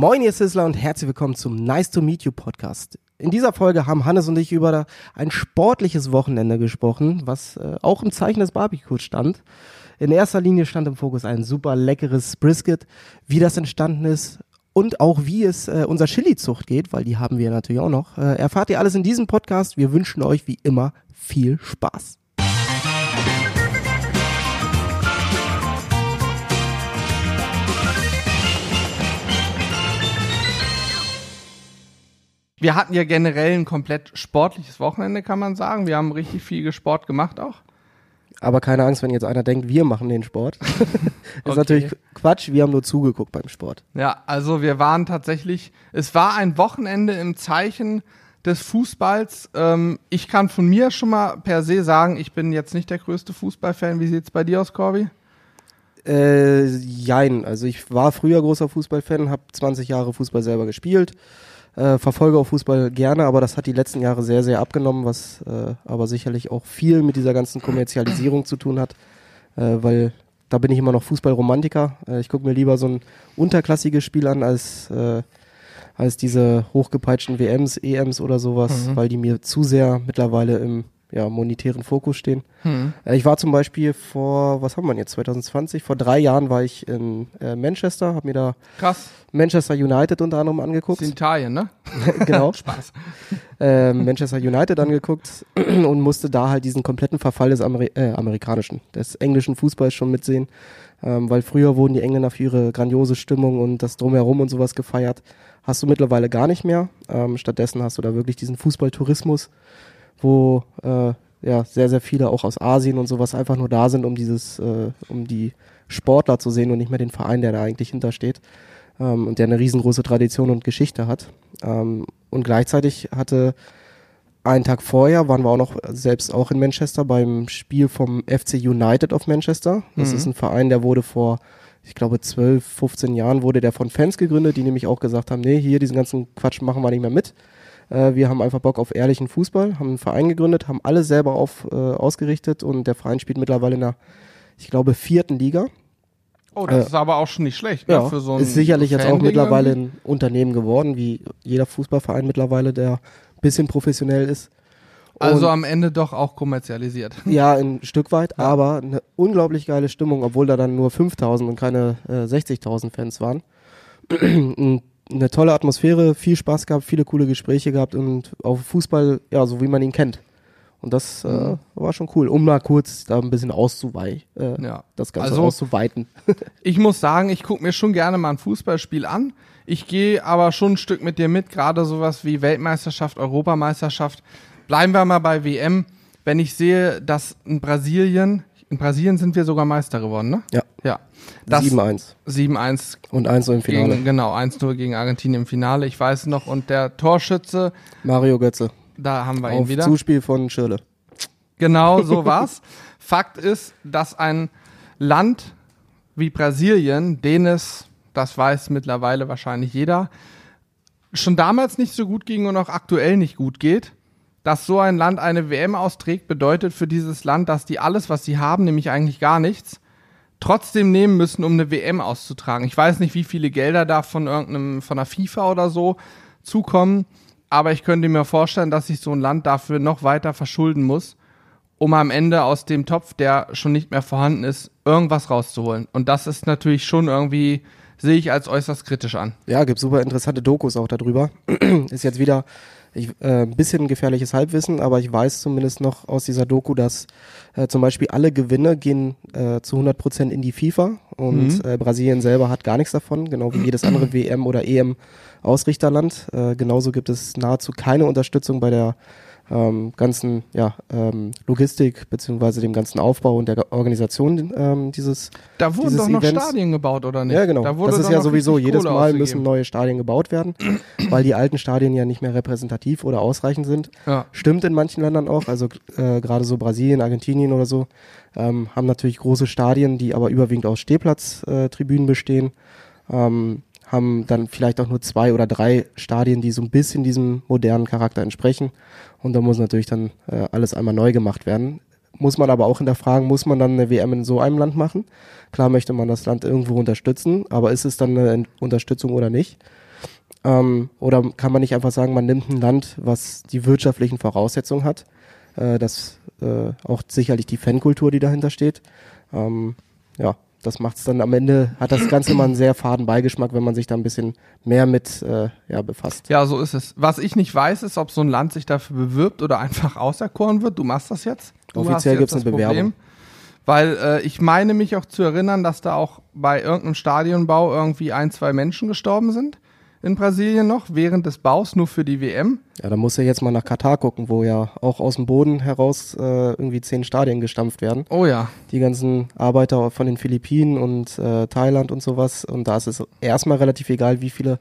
Moin, ihr Sizzler und herzlich willkommen zum Nice to Meet You Podcast. In dieser Folge haben Hannes und ich über ein sportliches Wochenende gesprochen, was äh, auch im Zeichen des Barbecues stand. In erster Linie stand im Fokus ein super leckeres Brisket, wie das entstanden ist und auch wie es äh, unserer Chili-Zucht geht, weil die haben wir natürlich auch noch. Äh, erfahrt ihr alles in diesem Podcast. Wir wünschen euch wie immer viel Spaß. Wir hatten ja generell ein komplett sportliches Wochenende, kann man sagen. Wir haben richtig viel Sport gemacht auch. Aber keine Angst, wenn jetzt einer denkt, wir machen den Sport. das ist Okay. natürlich Quatsch, wir haben nur zugeguckt beim Sport. Ja, also wir waren tatsächlich, es war ein Wochenende im Zeichen des Fußballs. Ähm, ich kann von mir schon mal per se sagen, ich bin jetzt nicht der größte Fußballfan. Wie sieht's bei dir aus, Corby? Äh, jein. Also ich war früher großer Fußballfan, habe 20 Jahre Fußball selber gespielt, äh, verfolge auch Fußball gerne, aber das hat die letzten Jahre sehr, sehr abgenommen, was äh, aber sicherlich auch viel mit dieser ganzen Kommerzialisierung zu tun hat, äh, weil da bin ich immer noch Fußballromantiker. Äh, ich gucke mir lieber so ein unterklassiges Spiel an als äh, als diese hochgepeitschten WMs, EMs oder sowas, Mhm. weil die mir zu sehr mittlerweile im ja, monetären Fokus stehen. Hm. Äh, Ich war zum Beispiel vor, was haben wir jetzt, 2020? Vor drei Jahren war ich in äh, Manchester, habe mir da Krass. Manchester United unter anderem angeguckt. in Italien, ne? genau. Spaß. äh, Manchester United angeguckt und musste da halt diesen kompletten Verfall des Ameri äh, amerikanischen, des englischen Fußballs schon mitsehen. Ähm, weil früher wurden die Engländer für ihre grandiose Stimmung und das Drumherum und sowas gefeiert. Hast du mittlerweile gar nicht mehr. Ähm, stattdessen hast du da wirklich diesen Fußballtourismus, wo äh, ja sehr, sehr viele auch aus Asien und sowas einfach nur da sind, um dieses, äh, um die Sportler zu sehen und nicht mehr den Verein, der da eigentlich hintersteht ähm, und der eine riesengroße Tradition und Geschichte hat. Ähm, und gleichzeitig hatte einen Tag vorher waren wir auch noch selbst auch in Manchester beim Spiel vom FC United of Manchester. Das Mhm. ist ein Verein, der wurde vor, ich glaube, 12, 15 Jahren wurde der von Fans gegründet, die nämlich auch gesagt haben, nee, hier diesen ganzen Quatsch machen wir nicht mehr mit. Äh, wir haben einfach Bock auf ehrlichen Fußball, haben einen Verein gegründet, haben alle selber auf, äh, ausgerichtet und der Verein spielt mittlerweile in der, ich glaube, vierten Liga. Oh, das Äh, ist aber auch schon nicht schlecht, ne? Ja, Für so ein ist sicherlich jetzt auch mittlerweile ein Unternehmen geworden, wie jeder Fußballverein mittlerweile, der ein bisschen professionell ist. Also Und- am Ende doch auch kommerzialisiert. Ja, ein Stück weit, Ja. aber eine unglaublich geile Stimmung, obwohl da dann nur 5000 und keine äh, 60.000 Fans waren. eine tolle Atmosphäre, viel Spaß gehabt, viele coole Gespräche gehabt und auf Fußball, ja, so wie man ihn kennt. Und das äh, Mhm. war schon cool, um mal kurz da ein bisschen auszuweichen, äh, Ja. das Ganze Also- auszuweiten. Ich muss sagen, ich gucke mir schon gerne mal ein Fußballspiel an. Ich gehe aber schon ein Stück mit dir mit, gerade sowas wie Weltmeisterschaft, Europameisterschaft. Bleiben wir mal bei WM. Wenn ich sehe, dass in Brasilien, in Brasilien sind wir sogar Meister geworden, ne? Ja. Ja. Das 7-1 7-1 und 1 im Finale. gegen, genau, 1-0 gegen Argentinien im Finale. Ich weiß noch, und der Torschütze, Mario Götze. da haben wir ihn Auf wieder. Zuspiel von Schirle. Genau so war's. Fakt ist, dass ein Land wie Brasilien, den es, das weiß mittlerweile wahrscheinlich jeder, schon damals nicht so gut ging und auch aktuell nicht gut geht, dass so ein Land eine WM austrägt, bedeutet für dieses Land, dass die alles, was sie haben, nämlich eigentlich gar nichts, trotzdem nehmen müssen, um eine WM auszutragen. Ich weiß nicht, wie viele Gelder da von irgendeinem, von der FIFA oder so zukommen, aber ich könnte mir vorstellen, dass sich so ein Land dafür noch weiter verschulden muss, um am Ende aus dem Topf, der schon nicht mehr vorhanden ist, irgendwas rauszuholen. Und das ist natürlich schon irgendwie, sehe ich als äußerst kritisch an. Ja, gibt super interessante Dokus auch darüber. Ist jetzt wieder ich, äh, ein bisschen gefährliches Halbwissen, aber ich weiß zumindest noch aus dieser Doku, dass äh, zum Beispiel alle Gewinne gehen äh, zu 100 Prozent in die FIFA und Mhm. äh, Brasilien selber hat gar nichts davon, genau wie jedes andere WM oder EM Ausrichterland. Äh, genauso gibt es nahezu keine Unterstützung bei der ähm, ganzen ja, ähm, Logistik beziehungsweise dem ganzen Aufbau und der Organisation ähm, dieses Da wurden Dieses doch noch Events- Stadien gebaut, oder nicht? ja, genau. Da Das ist ja sowieso, jedes Kohle Mal ausgegeben. müssen neue Stadien gebaut werden, weil die alten Stadien ja nicht mehr repräsentativ oder ausreichend sind. Ja. Stimmt in manchen Ländern auch, also äh, gerade so Brasilien, Argentinien oder so, ähm, haben natürlich große Stadien, die aber überwiegend aus Stehplatztribünen äh, bestehen. Ähm, haben dann vielleicht auch nur zwei oder drei Stadien, die so ein bisschen diesem modernen Charakter entsprechen. Und da muss natürlich dann äh, alles einmal neu gemacht werden. Muss man aber auch hinterfragen, muss man dann eine WM in so einem Land machen? Klar möchte man das Land irgendwo unterstützen, aber ist es dann eine Unterstützung oder nicht? Ähm, oder kann man nicht einfach sagen, man nimmt ein Land, was die wirtschaftlichen Voraussetzungen hat, äh, das äh, auch sicherlich die Fankultur, die dahinter steht. Ähm, ja, das macht es dann am Ende, hat das Ganze immer einen sehr faden Beigeschmack, wenn man sich da ein bisschen mehr mit äh, ja, befasst. Ja, so ist es. Was ich nicht weiß, ist, ob so ein Land sich dafür bewirbt oder einfach auserkoren wird. Du machst das jetzt. Du Offiziell gibt es eine Bewerbung. Weil äh, ich meine mich auch zu erinnern, dass da auch bei irgendeinem Stadionbau irgendwie ein, zwei Menschen gestorben sind in Brasilien noch, während des Baus, nur für die WM. Ja, da muss er jetzt mal nach Katar gucken, wo ja auch aus dem Boden heraus äh, irgendwie zehn Stadien gestampft werden. Oh ja. Die ganzen Arbeiter von den Philippinen und äh, Thailand und sowas. Und da ist es erstmal relativ egal, wie viele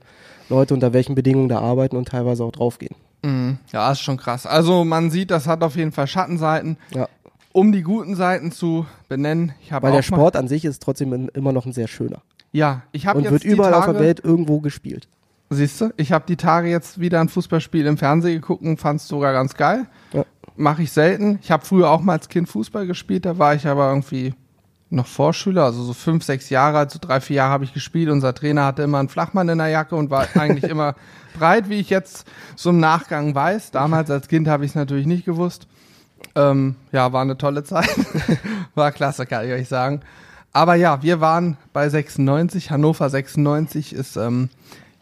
Leute unter welchen Bedingungen da arbeiten und teilweise auch draufgehen. Mhm. Ja, ist schon krass. Also man sieht, das hat auf jeden Fall Schattenseiten. Ja. Um die guten Seiten zu benennen, ich habe Weil der Sport an sich ist trotzdem in, immer noch ein sehr schöner. Ja, ich habe Und jetzt wird überall Tage, auf der Welt irgendwo gespielt. Siehst du, ich habe die Tage jetzt wieder ein Fußballspiel im Fernsehen geguckt und fand es sogar ganz geil. Ja. Mache ich selten. Ich habe früher auch mal als Kind Fußball gespielt, da war ich aber irgendwie noch Vorschüler, also so fünf, sechs Jahre alt, so drei, vier Jahre habe ich gespielt. Unser Trainer hatte immer einen Flachmann in der Jacke und war eigentlich immer breit, wie ich jetzt so im Nachgang weiß. Damals als Kind habe ich es natürlich nicht gewusst. Ähm, ja, war eine tolle Zeit. war klasse, kann ich euch sagen. Aber ja, wir waren bei 96. Hannover 96 ist ähm,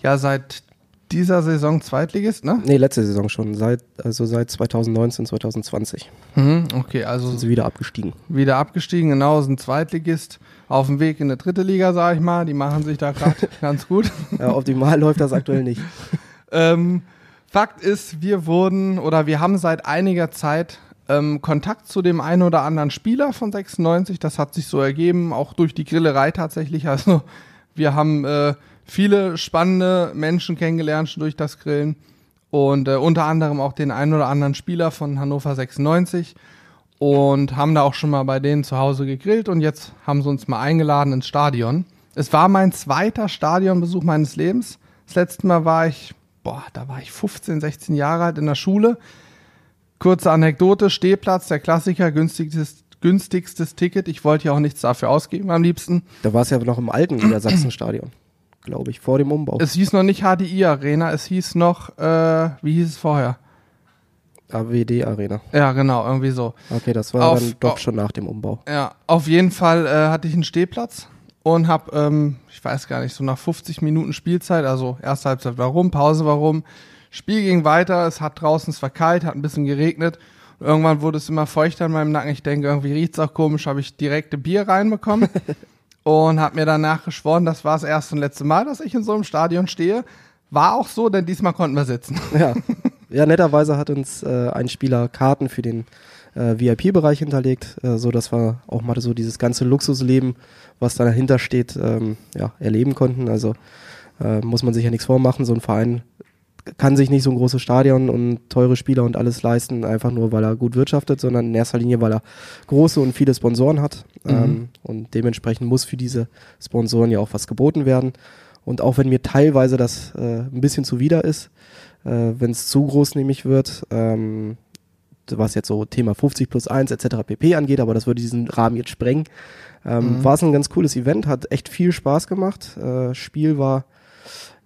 ja seit dieser Saison Zweitligist, ne? Nee, letzte Saison schon, seit, also seit 2019, 2020 Mhm, okay, also sind sie wieder abgestiegen. wieder abgestiegen, genau, sind Zweitligist. Auf dem Weg in die dritte Liga, sag ich mal. Die machen sich da gerade ganz gut. Ja, optimal läuft das aktuell nicht. Ähm, Fakt ist, wir wurden oder wir haben seit einiger Zeit ähm, Kontakt zu dem einen oder anderen Spieler von 96. Das hat sich so ergeben, auch durch die Grillerei tatsächlich. Also wir haben äh, viele spannende Menschen kennengelernt schon durch das Grillen und äh, unter anderem auch den einen oder anderen Spieler von Hannover 96 und haben da auch schon mal bei denen zu Hause gegrillt und jetzt haben sie uns mal eingeladen ins Stadion. Es war mein zweiter Stadionbesuch meines Lebens. Das letzte Mal war ich, boah, da war ich 15, 16 Jahre alt in der Schule. Kurze Anekdote, Stehplatz, der Klassiker, günstigstes, günstigstes Ticket. Ich wollte ja auch nichts dafür ausgeben am liebsten. Da war es ja noch im alten Niedersachsen-Stadion, glaube ich, vor dem Umbau. Es hieß noch nicht HDI Arena, es hieß noch, äh, wie hieß es vorher? AWD Arena. Ja, genau, irgendwie so. Okay, das war Auf- dann doch auf- schon nach dem Umbau. Ja, auf jeden Fall äh, hatte ich einen Stehplatz und habe, ähm, ich weiß gar nicht, so nach 50 Minuten Spielzeit, also erste Halbzeit war rum, Pause war rum, Spiel ging weiter, es hat draußen, es war kalt, hat ein bisschen geregnet. Und irgendwann wurde es immer feuchter in meinem Nacken. Ich denke, irgendwie riecht's auch komisch, habe ich direkte Bier reinbekommen und habe mir danach geschworen, das war das erste und letzte Mal, dass ich in so einem Stadion stehe. War auch so, denn diesmal konnten wir sitzen. Ja, ja netterweise hat uns äh, ein Spieler Karten für den äh, VIP-Bereich hinterlegt, äh, so dass wir auch mal so dieses ganze Luxusleben, was da dahinter steht, ähm, ja, erleben konnten. Also äh, muss man sich ja nichts vormachen. So ein Verein kann sich nicht so ein großes Stadion und teure Spieler und alles leisten, einfach nur weil er gut wirtschaftet, sondern in erster Linie, weil er große und viele Sponsoren hat. Ähm, und dementsprechend muss für diese Sponsoren ja auch was geboten werden. Und auch wenn mir teilweise das äh, ein bisschen zuwider ist, äh, wenn es zu groß nämlich wird, ähm, was jetzt so Thema 50 plus 1 etc. pp angeht, aber das würde diesen Rahmen jetzt sprengen. Ähm, Mhm. War es ein ganz cooles Event, hat echt viel Spaß gemacht. Äh, Spiel war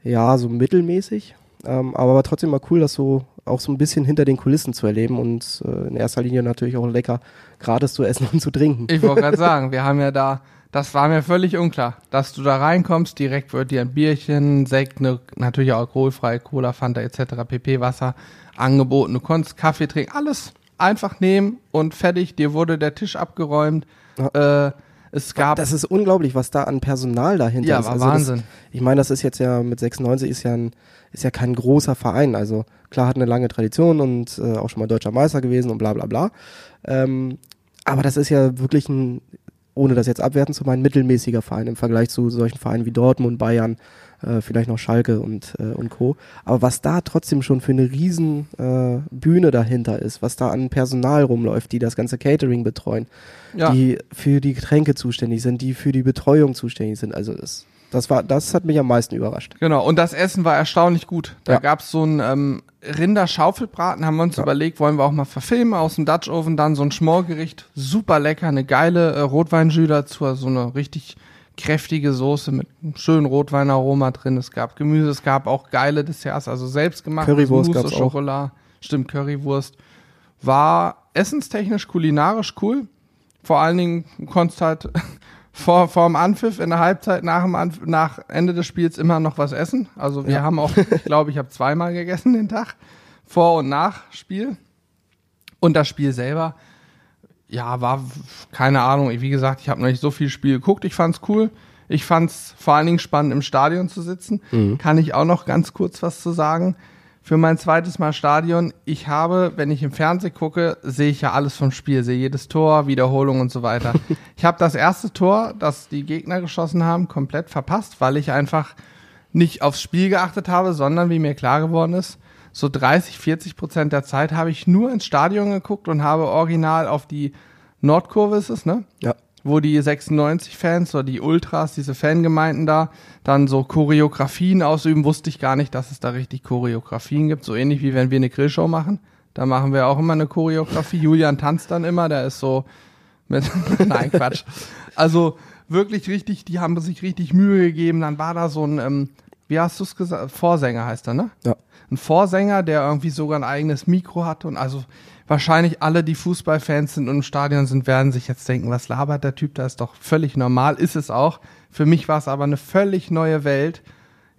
ja so mittelmäßig, ähm, aber war trotzdem mal cool, das so auch so ein bisschen hinter den Kulissen zu erleben und äh, in erster Linie natürlich auch lecker gratis zu essen und zu trinken. Ich wollte gerade sagen, wir haben ja da, das war mir völlig unklar, dass du da reinkommst, direkt wird dir ein Bierchen, Sekt, ne, natürlich auch alkoholfrei, Cola, Fanta etc., PP, Wasser angeboten. Du konntest Kaffee trinken, alles einfach nehmen und fertig. Dir wurde der Tisch abgeräumt. Äh, es gab, Das ist unglaublich, was da an Personal dahinter ja, ist. war Also Wahnsinn. Das, ich meine, das ist jetzt ja mit 96 ist ja ein, ist ja kein großer Verein. Also klar hat eine lange Tradition und äh, auch schon mal deutscher Meister gewesen und bla bla bla. Ähm, aber das ist ja wirklich ein, ohne das jetzt abwerten zu meinen, mittelmäßiger Verein im Vergleich zu solchen Vereinen wie Dortmund, Bayern, äh, vielleicht noch Schalke und, äh, und Co. Aber was da trotzdem schon für eine riesen äh, Bühne dahinter ist, was da an Personal rumläuft, die das ganze Catering betreuen, ja. die für die Getränke zuständig sind, die für die Betreuung zuständig sind. Also das, das war, das hat mich am meisten überrascht. Genau, und das Essen war erstaunlich gut. Da Ja. gab's so ein ähm, Rinderschaufelbraten, haben wir uns Ja. überlegt, wollen wir auch mal verfilmen aus dem Dutch Oven, dann so ein Schmorgericht, super lecker, eine geile äh, Rotweinjus dazu, also so eine richtig kräftige Soße mit einem schönen Rotweinaroma drin. Es gab Gemüse, es gab auch geile Desserts, also selbstgemachtes Currywurst gab's au Chocolat. Stimmt, Currywurst. War essenstechnisch, kulinarisch cool. Vor allen Dingen du konntest halt vor, vor dem Anpfiff in der Halbzeit nach, dem Anpfiff, nach Ende des Spiels immer noch was essen. Also wir Ja. haben auch, ich glaube, ich habe zweimal gegessen den Tag. Vor und nach Spiel. Und das Spiel selber, ja, war, keine Ahnung, wie gesagt, ich habe noch nicht so viel Spiel geguckt. Ich fand's cool. Ich fand's vor allen Dingen spannend, im Stadion zu sitzen. Kann ich auch noch ganz kurz was zu sagen. Für mein zweites Mal Stadion, ich habe, wenn ich im Fernsehen gucke, sehe ich ja alles vom Spiel, sehe jedes Tor, Wiederholung und so weiter. ich habe das erste Tor, das die Gegner geschossen haben, komplett verpasst, weil ich einfach nicht aufs Spiel geachtet habe, sondern wie mir klar geworden ist, so 30, 40 Prozent der Zeit habe ich nur ins Stadion geguckt und habe original auf die Nordkurve ist es, ne? Ja. Wo die 96-Fans oder die Ultras, diese Fangemeinden da, dann so Choreografien ausüben, wusste ich gar nicht, dass es da richtig Choreografien gibt. So ähnlich wie wenn wir eine Grillshow machen. Da machen wir auch immer eine Choreografie. Julian tanzt dann immer, der ist so mit, nein, Quatsch. Also wirklich richtig, die haben sich richtig Mühe gegeben. Dann war da so ein, ähm, wie hast du es gesagt? Vorsänger heißt er, ne? Ja. Ein Vorsänger, der irgendwie sogar ein eigenes Mikro hatte und also wahrscheinlich alle, die Fußballfans sind und im Stadion sind, werden sich jetzt denken, was labert der Typ, da ist doch völlig normal, ist es auch. Für mich war es aber eine völlig neue Welt.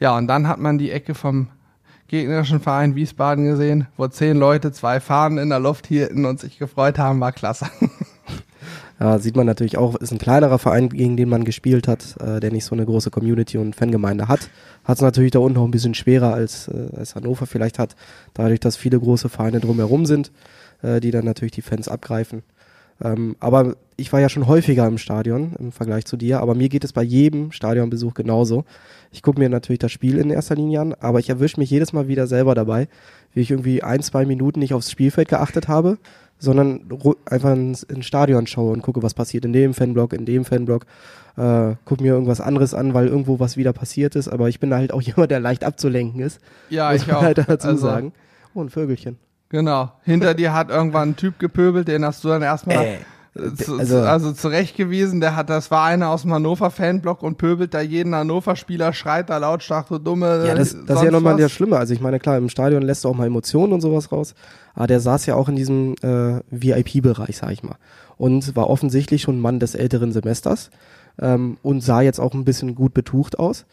Ja, und dann hat man die Ecke vom gegnerischen Verein Wiesbaden gesehen, wo zehn Leute zwei Fahnen in der Luft hielten und sich gefreut haben, war klasse. Ja, sieht man natürlich auch, ist ein kleinerer Verein, gegen den man gespielt hat, äh, der nicht so eine große Community und Fangemeinde hat. Hat es natürlich da unten noch ein bisschen schwerer als, äh, als Hannover vielleicht hat, dadurch, dass viele große Vereine drumherum sind, äh, die dann natürlich die Fans abgreifen. Ähm, aber ich war ja schon häufiger im Stadion im Vergleich zu dir, aber mir geht es bei jedem Stadionbesuch genauso. Ich gucke mir natürlich das Spiel in erster Linie an, aber ich erwische mich jedes Mal wieder selber dabei, wie ich irgendwie ein, zwei Minuten nicht aufs Spielfeld geachtet habe, sondern einfach ins, ins Stadion schaue und gucke, was passiert in dem Fanblock, in dem Fanblock, äh, guck mir irgendwas anderes an, weil irgendwo was wieder passiert ist, aber ich bin halt auch jemand, der leicht abzulenken ist, Ja, ich man auch. halt dazu Also, sagen. Oh, ein Vögelchen. Genau. Hinter dir hat irgendwann ein Typ gepöbelt, den hast du dann erstmal äh, zu, also- also, zurechtgewiesen. Der hat, das war einer aus dem Hannover-Fanblock und pöbelt da jeden Hannover-Spieler, schreit da lautstark, so dumme. Ja, das, das ist ja nochmal der Schlimme. Also ich meine, klar, im Stadion lässt du auch mal Emotionen und sowas raus. Aber der saß ja auch in diesem äh, VIP-Bereich, sag ich mal. Und war offensichtlich schon ein Mann des älteren Semesters ähm, und sah jetzt auch ein bisschen gut betucht aus.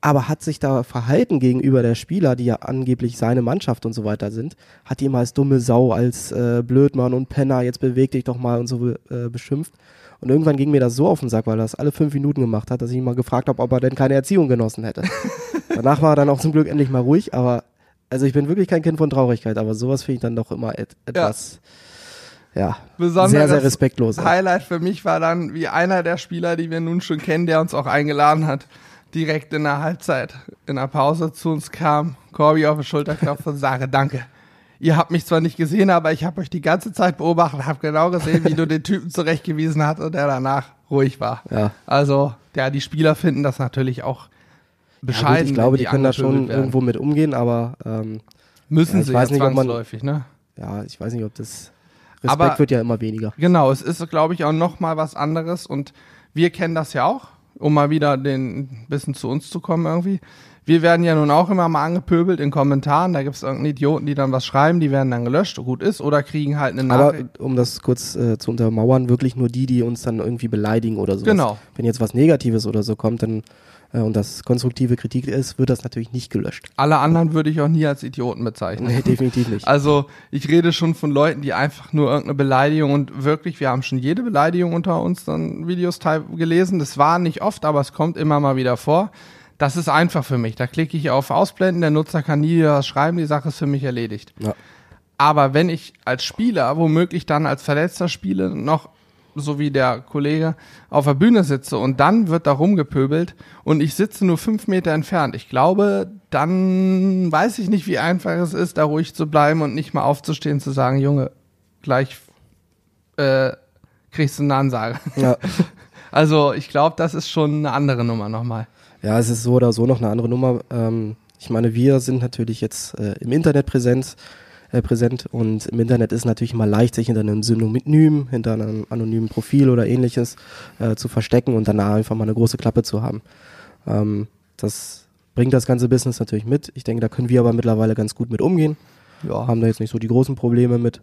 Aber hat sich da verhalten gegenüber der Spieler, die ja angeblich seine Mannschaft und so weiter sind, hat die immer als dumme Sau, als äh, Blödmann und Penner, jetzt beweg dich doch mal und so äh, beschimpft. Und irgendwann ging mir das so auf den Sack, weil er das alle fünf Minuten gemacht hat, dass ich ihn mal gefragt habe, ob er denn keine Erziehung genossen hätte. Danach war er dann auch zum Glück endlich mal ruhig, aber also ich bin wirklich kein Kind von Traurigkeit, aber sowas finde ich dann doch immer et etwas, ja, Besonderes sehr, sehr respektlos. Highlight für mich war dann, wie einer der Spieler, die wir nun schon kennen, der uns auch eingeladen hat, direkt in der Halbzeit, in der Pause zu uns kam, Corby auf die Schulter klopft und sage, danke. Ihr habt mich zwar nicht gesehen, aber ich habe euch die ganze Zeit beobachtet, habe genau gesehen, wie du den Typen zurechtgewiesen hast und der danach ruhig war. Ja. Also, ja, die Spieler finden das natürlich auch Ja, bescheiden. gut, ich glaube, wenn die können da schon werden. irgendwo mit umgehen, aber ähm, Müssen Ja, sie weiß ja nicht, ob man- zwangsläufig, ne? ja, ich weiß nicht, ob das Respekt Aber- wird ja immer weniger. Genau, es ist, glaube ich, auch noch mal was anderes und wir kennen das ja auch, um mal wieder den bisschen zu uns zu kommen irgendwie. Wir werden ja nun auch immer mal angepöbelt in Kommentaren. Da gibt es irgendeinen Idioten, die dann was schreiben, die werden dann gelöscht, gut ist, oder kriegen halt eine Aber Nachricht. um das kurz äh, zu untermauern, wirklich nur die, die uns dann irgendwie beleidigen oder so. Genau. Wenn jetzt was Negatives oder so kommt, dann und das konstruktive Kritik ist, wird das natürlich nicht gelöscht. Alle anderen würde ich auch nie als Idioten bezeichnen. Nee, definitiv nicht. Also ich rede schon von Leuten, die einfach nur irgendeine Beleidigung und wirklich, wir haben schon jede Beleidigung unter uns dann Videos gelesen. Das war nicht oft, aber es kommt immer mal wieder vor. Das ist einfach für mich. Da klicke ich auf Ausblenden, der Nutzer kann nie was schreiben, die Sache ist für mich erledigt. Ja. Aber wenn ich als Spieler womöglich dann als Verletzter spiele, noch so wie der Kollege auf der Bühne sitze und dann wird da rumgepöbelt und ich sitze nur fünf Meter entfernt. Ich glaube, dann weiß ich nicht, wie einfach es ist, da ruhig zu bleiben und nicht mal aufzustehen, zu sagen, Junge, gleich äh, kriegst du eine Ansage. Ja. Also ich glaube, das ist schon eine andere Nummer nochmal. Ja, es ist so oder so noch eine andere Nummer. Ähm, ich meine, wir sind natürlich jetzt äh, im Internet präsent. Äh, präsent. Und im Internet ist natürlich immer leicht, sich hinter einem Synonym, hinter einem anonymen Profil oder ähnliches äh, zu verstecken und danach einfach mal eine große Klappe zu haben. Ähm, das bringt das ganze Business natürlich mit. Ich denke, da können wir aber mittlerweile ganz gut mit umgehen. Ja. Haben da jetzt nicht so die großen Probleme mit.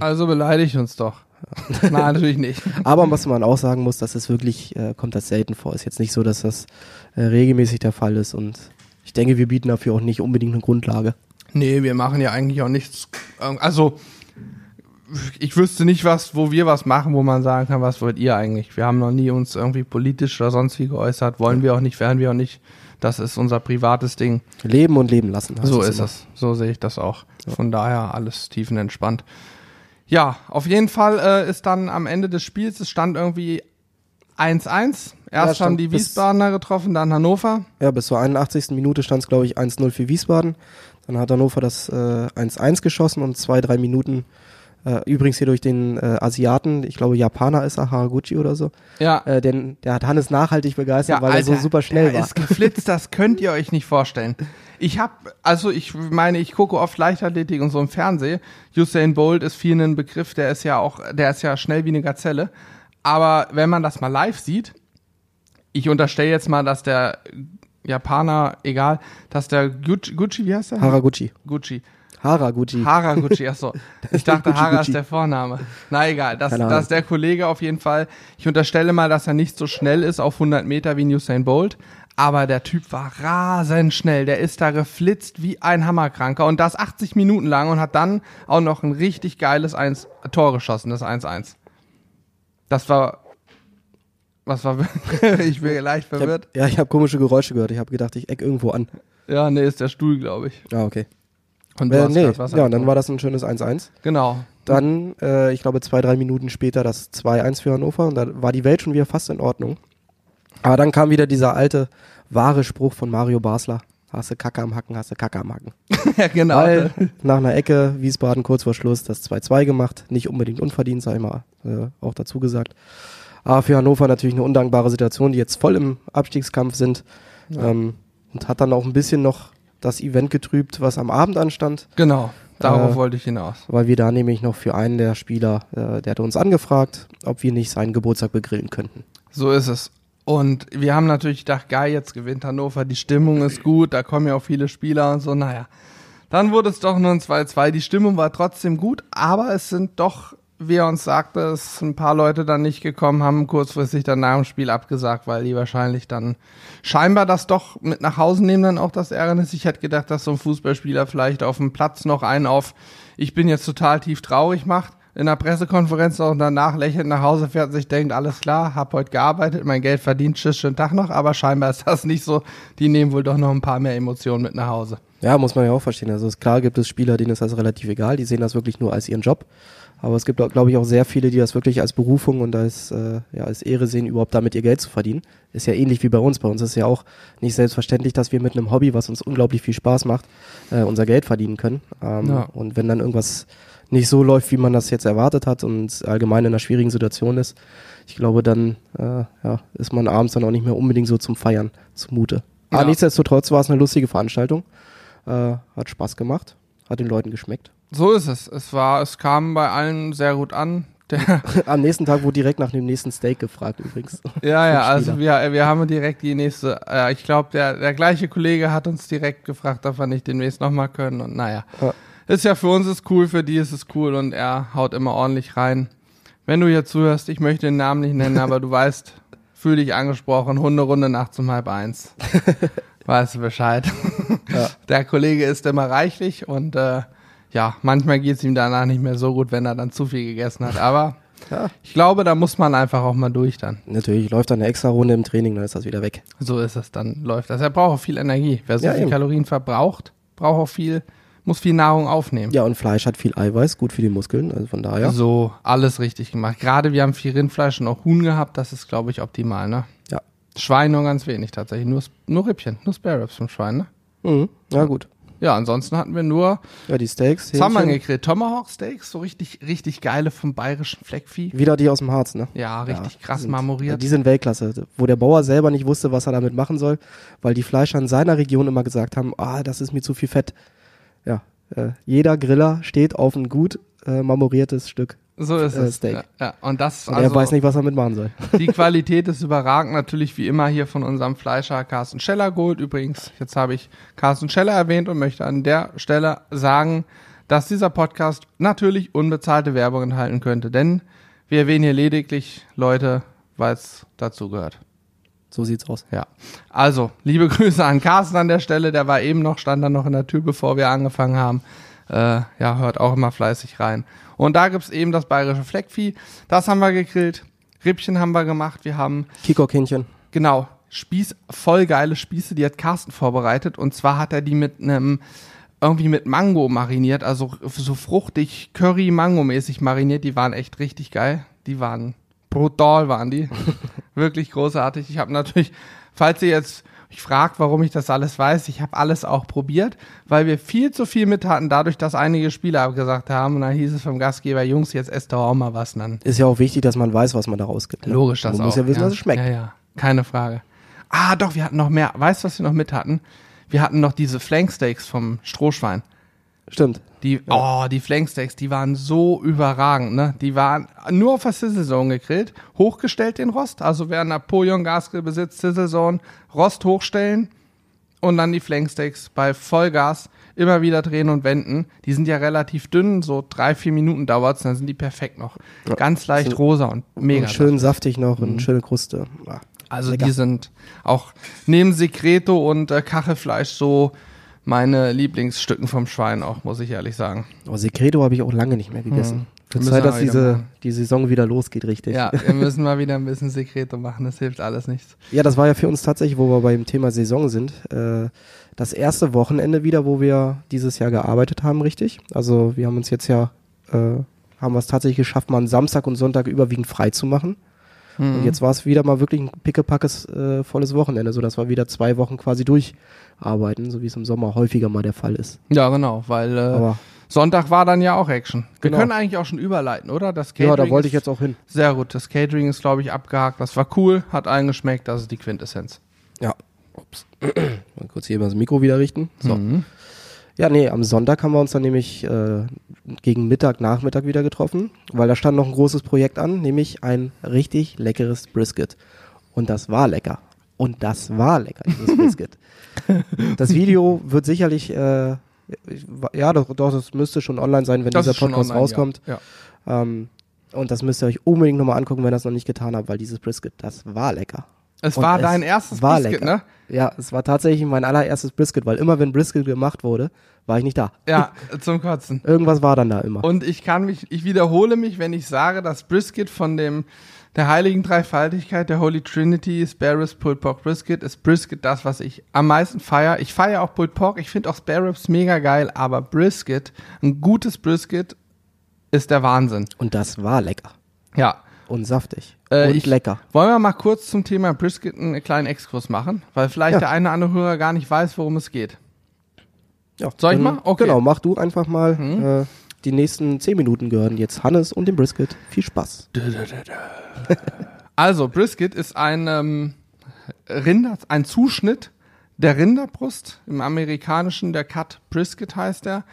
Also beleidigt uns doch. Nein, natürlich nicht. Aber was man auch sagen muss, dass es wirklich, äh, kommt das selten vor. Ist jetzt nicht so, dass das äh, regelmäßig der Fall ist und ich denke, wir bieten dafür auch nicht unbedingt eine Grundlage. Nee, wir machen ja eigentlich auch nichts. ähm, Also, ich wüsste nicht was, wo wir was machen, wo man sagen kann, was wollt ihr eigentlich? Wir haben noch nie uns irgendwie politisch oder sonst wie geäußert. Wollen wir auch nicht, werden wir auch nicht. Das ist unser privates Ding. Leben und leben lassen. So ist es. So sehe ich das auch. Von daher alles tiefenentspannt. Ja, auf jeden Fall äh, ist dann am Ende des Spiels, es stand irgendwie 1-1. Ja, Erst haben stand die Wiesbadener getroffen, dann Hannover. Ja, bis zur 81. Minute stand es, glaube ich, 1-0 für Wiesbaden. Dann hat Hannover das äh, 1-1 geschossen und zwei, drei Minuten, äh, übrigens hier durch den äh, Asiaten, ich glaube Japaner ist er, Haraguchi oder so, Ja, äh, den, der hat Hannes nachhaltig begeistert, weil er so super schnell der war. ist geflitzt, das könnt ihr euch nicht vorstellen. Ich habe, also ich meine, ich gucke oft Leichtathletik und so im Fernsehen. Usain Bolt ist viel ein Begriff, der ist ja auch, der ist ja schnell wie eine Gazelle. Aber wenn man das mal live sieht, ich unterstelle jetzt mal, dass der Japaner, egal, dass der Gucci, Gucci wie heißt der? Haraguchi. Gucci. Haraguchi. Haraguchi, achso. Ich dachte, Gucci, Hara Gucci. ist der Vorname. Na egal, das, das ist der Kollege auf jeden Fall. Ich unterstelle mal, dass er nicht so schnell ist auf 100 Meter wie Usain Bolt. Aber der Typ war rasend schnell. Der ist da geflitzt wie ein Hammerkranker. Und das 80 Minuten lang und hat dann auch noch ein richtig geiles 1 Tor geschossen, das 1-1. Das war. Was war. ich bin leicht Ich hab, verwirrt. ja, ich habe komische Geräusche gehört. Ich habe gedacht, ich eck irgendwo an. Ja, nee, ist der Stuhl, glaube ich. Ah, okay. Und du Äh, hast nee, grad was ja, und dann war das ein schönes 1-1. Genau. Dann, äh, ich glaube, zwei, drei Minuten später das 2-1 für Hannover und da war die Welt schon wieder fast in Ordnung. Aber dann kam wieder dieser alte, wahre Spruch von Mario Basler. Hast du Kacke am Hacken, hast du Kacke am Hacken. ja, genau. Weil nach einer Ecke Wiesbaden kurz vor Schluss das 2-2 gemacht. Nicht unbedingt unverdient, sei mal äh, auch dazu gesagt. Aber für Hannover natürlich eine undankbare Situation, die jetzt voll im Abstiegskampf sind. Ähm, und hat dann auch ein bisschen noch das Event getrübt, was am Abend anstand. Genau, darauf Äh, wollte ich hinaus. weil wir da nämlich noch für einen der Spieler, äh, der hatte uns angefragt, ob wir nicht seinen Geburtstag begrillen könnten. So ist es. Und wir haben natürlich gedacht, geil, jetzt gewinnt Hannover, die Stimmung ist gut, da kommen ja auch viele Spieler und so, naja. Dann wurde es doch nur ein 2-2. Die Stimmung war trotzdem gut, aber es sind doch, wie er uns sagte, es ein paar Leute dann nicht gekommen, haben kurzfristig dann nach dem Spiel abgesagt, weil die wahrscheinlich dann scheinbar das doch mit nach Hause nehmen, dann auch das Ärgernis. Ich hätte gedacht, dass so ein Fußballspieler vielleicht auf dem Platz noch einen auf, ich bin jetzt total tief traurig macht, in der Pressekonferenz auch danach lächelnd nach Hause fährt und sich denkt, alles klar, hab heute gearbeitet, mein Geld verdient, tschüss, schönen Tag noch, aber scheinbar ist das nicht so. Die nehmen wohl doch noch ein paar mehr Emotionen mit nach Hause. Ja, muss man ja auch verstehen. Also klar gibt es Spieler, denen ist das relativ egal, die sehen das wirklich nur als ihren Job. Aber es gibt, glaube ich, auch sehr viele, die das wirklich als Berufung und als, äh, ja, als Ehre sehen, überhaupt damit ihr Geld zu verdienen. Ist ja ähnlich wie bei uns. Bei uns ist ja auch nicht selbstverständlich, dass wir mit einem Hobby, was uns unglaublich viel Spaß macht, äh, unser Geld verdienen können. Ähm, Ja. Und wenn dann irgendwas nicht so läuft, wie man das jetzt erwartet hat und allgemein in einer schwierigen Situation ist, ich glaube, dann äh, ja, ist man abends dann auch nicht mehr unbedingt so zum Feiern zumute. Aber Ja. nichtsdestotrotz war es eine lustige Veranstaltung. Äh, hat Spaß gemacht, hat den Leuten geschmeckt. So ist es. Es war, es kam bei allen sehr gut an. Der, Am nächsten Tag wurde direkt nach dem nächsten Steak gefragt übrigens. ja, ja, also wir, wir haben direkt die nächste, äh, ich glaube, der, der gleiche Kollege hat uns direkt gefragt, ob wir nicht demnächst nochmal können und naja. Ja. Ist ja für uns ist cool, für die ist es cool und er haut immer ordentlich rein. Wenn du hier zuhörst, ich möchte den Namen nicht nennen, aber du weißt, fühl dich angesprochen, Hunderunde nachts um halb eins. weißt du Bescheid. Ja. Der Kollege ist immer reichlich und äh, ja, manchmal geht's ihm danach nicht mehr so gut, wenn er dann zu viel gegessen hat. Aber Ja. ich glaube, da muss man einfach auch mal durch dann. Natürlich läuft dann eine extra Runde im Training, dann ist das wieder weg. So ist es, dann läuft das. Er braucht auch viel Energie. Wer so Ja, viel eben. Kalorien verbraucht, braucht auch viel, muss viel Nahrung aufnehmen. Ja, und Fleisch hat viel Eiweiß, gut für die Muskeln, also von daher. So, alles richtig gemacht. Gerade wir haben viel Rindfleisch und auch Huhn gehabt, das ist, glaube ich, optimal, ne? Ja. Schwein nur ganz wenig tatsächlich, nur, nur Rippchen, nur Spare Ribs vom Schwein, ne? Mhm. Ja, gut. Ja, ansonsten hatten wir nur, Ja, die Steaks. Hähnchen. gegrillt? Tomahawk Steaks, so richtig, richtig geile vom bayerischen Fleckvieh. Wieder die aus dem Harz, ne? Ja, richtig Ja, krass sind- marmoriert. Die sind Weltklasse, wo der Bauer selber nicht wusste, was er damit machen soll, weil die Fleischer in seiner Region immer gesagt haben, ah, das ist mir zu viel Fett. Ja, Äh, jeder Griller steht auf ein gut äh, marmoriertes Stück. So ist Äh, es. Steak. Ja, ja. Und das Und also, er weiß nicht, was er mitmachen soll. Die Qualität ist überragend, natürlich wie immer hier von unserem Fleischer Carsten Scheller geholt. Übrigens, jetzt habe ich Carsten Scheller erwähnt und möchte an der Stelle sagen, dass dieser Podcast natürlich unbezahlte Werbung enthalten könnte, denn wir erwähnen hier lediglich Leute, weil es dazu gehört. So sieht's aus. Ja. Also, liebe Grüße an Carsten an der Stelle, der war eben noch, stand dann noch in der Tür, bevor wir angefangen haben. Äh, ja, hört auch immer fleißig rein. Und da gibt's eben das bayerische Fleckvieh. Das haben wir gegrillt. Rippchen haben wir gemacht. Wir haben Kikokhähnchen. Genau. Spieß, voll geile Spieße, die hat Carsten vorbereitet. Und zwar hat er die mit einem, irgendwie mit Mango mariniert, also so fruchtig, Curry-Mango-mäßig mariniert. Die waren echt richtig geil. Die waren brutal, waren die. Wirklich großartig. Ich habe natürlich, falls ihr jetzt euch fragt, warum ich das alles weiß, ich habe alles auch probiert, weil wir viel zu viel mit hatten, dadurch, dass einige Spieler abgesagt haben. Und dann hieß es vom Gastgeber, Jungs, jetzt esst doch auch mal was. Dann Ist ja auch wichtig, dass man weiß, was man da rausgibt. ne? Logisch, das Man auch. muss ja wissen, ja. dass es schmeckt. Ja, ja, keine Frage. Ah, doch, wir hatten noch mehr. Weißt du, was wir noch mit hatten? Wir hatten noch diese Flanksteaks vom Strohschwein. Stimmt. Die, oh, die Flanksteaks, die waren so überragend, ne? Die waren nur auf der Sizzle Zone gegrillt, hochgestellt den Rost. Also wer Napoleon Gasgrill besitzt, Sizzle Zone, Rost hochstellen und dann die Flanksteaks bei Vollgas immer wieder drehen und wenden. Die sind ja relativ dünn, so drei, vier Minuten dauert's, dann sind die perfekt noch. Ja, Ganz leicht sind- rosa und mega. Und schön saftig noch und schöne Kruste. Ah, Also lecker. die sind auch neben Secreto und äh, Kachelfleisch so meine Lieblingsstücken vom Schwein auch, muss ich ehrlich sagen. Oh, Secreto habe ich auch lange nicht mehr gegessen. Hm. Wird Zeit, dass diese, machen. die Saison wieder losgeht, richtig. Ja, wir müssen mal wieder ein bisschen Secreto machen, das hilft alles nichts. Ja, das war ja für uns tatsächlich, wo wir beim Thema Saison sind, äh, das erste Wochenende wieder, wo wir dieses Jahr gearbeitet haben, richtig? Also wir haben uns jetzt ja, äh, haben wir es tatsächlich geschafft, mal einen Samstag und Sonntag überwiegend frei zu machen. Mhm. Und jetzt war es wieder mal wirklich ein pickepackes äh, volles Wochenende, sodass wir wieder zwei Wochen quasi durcharbeiten, so wie es im Sommer häufiger mal der Fall ist. Ja, genau, weil äh, Sonntag war dann ja auch Action. Wir Genau. können eigentlich auch schon überleiten, oder? Das ja, da wollte ich jetzt auch hin. Sehr gut, das Catering ist, glaube ich, abgehakt. Das war cool, hat allen geschmeckt, das ist die Quintessenz. Ja. Ups. mal kurz hier mal das Mikro wieder richten. So. Mhm. Ja, nee, am Sonntag haben wir uns dann nämlich äh, gegen Mittag, Nachmittag wieder getroffen, weil da stand noch ein großes Projekt an, nämlich ein richtig leckeres Brisket. Und das war lecker. Und das war lecker, dieses Brisket. das Video wird sicherlich, äh, ja, doch, doch, das müsste schon online sein, wenn Das dieser Podcast online, rauskommt. Ja. ja. Ähm, und das müsst ihr euch unbedingt nochmal angucken, wenn ihr das noch nicht getan habt, weil dieses Brisket, das war lecker. Es Und war dein erstes war Brisket, lecker. ne? Ja, es war tatsächlich mein allererstes Brisket, weil immer wenn Brisket gemacht wurde, war ich nicht da. Ja, zum Kotzen. Irgendwas war dann da immer. Und ich kann mich, ich wiederhole mich, wenn ich sage, das Brisket von dem, der heiligen Dreifaltigkeit, der Holy Trinity, Spare Ribs, Pulled Pork Brisket, ist Brisket das, was ich am meisten feiere. Ich feiere auch Pulled Pork, ich finde auch Spare Ribs mega geil, aber Brisket, ein gutes Brisket, ist der Wahnsinn. Und das war lecker. Ja. Und saftig. Äh, und ich- lecker. Wollen wir mal kurz zum Thema Brisket einen kleinen Exkurs machen? Weil vielleicht Ja. der eine oder andere Hörer gar nicht weiß, worum es geht. Ja, Soll ich mal? Okay. Genau, mach du einfach mal. Mhm. Äh, die nächsten zehn Minuten gehören jetzt Hannes und dem Brisket. Viel Spaß. Also, Brisket ist ein ähm, Rinder, ein Zuschnitt der Rinderbrust. Im Amerikanischen der Cut Brisket heißt er.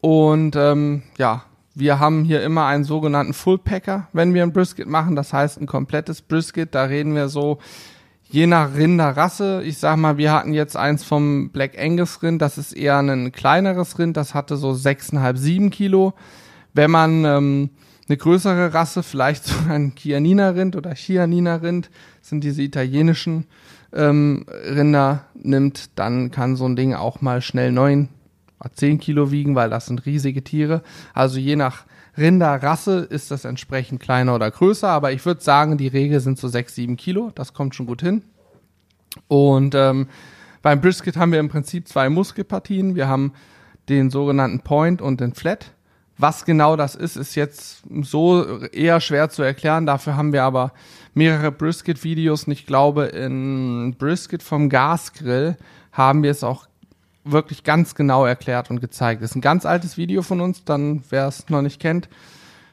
Und ähm, ja, wir haben hier immer einen sogenannten Full Packer, wenn wir ein Brisket machen. Das heißt ein komplettes Brisket. Da reden wir so je nach Rinderrasse. Ich sag mal, wir hatten jetzt eins vom Black Angus Rind. Das ist eher ein kleineres Rind. Das hatte so 6,5, 7 Kilo. Wenn man ähm, eine größere Rasse, vielleicht so ein Chianina Rind oder Chianina Rind, sind diese italienischen ähm, Rinder nimmt, dann kann so ein Ding auch mal schnell 9, 10 Kilo wiegen, weil das sind riesige Tiere. Also je nach Rinderrasse ist das entsprechend kleiner oder größer, aber ich würde sagen, die Regel sind so 6, 7 Kilo. Das kommt schon gut hin. Und ähm, beim Brisket haben wir im Prinzip zwei Muskelpartien. Wir haben den sogenannten Point und den Flat. Was genau das ist, ist jetzt so eher schwer zu erklären. Dafür haben wir aber mehrere Brisket-Videos. Und ich glaube, in Brisket vom Gasgrill haben wir es auch wirklich ganz genau erklärt und gezeigt. Ist ein ganz altes Video von uns. Dann, wer es noch nicht kennt,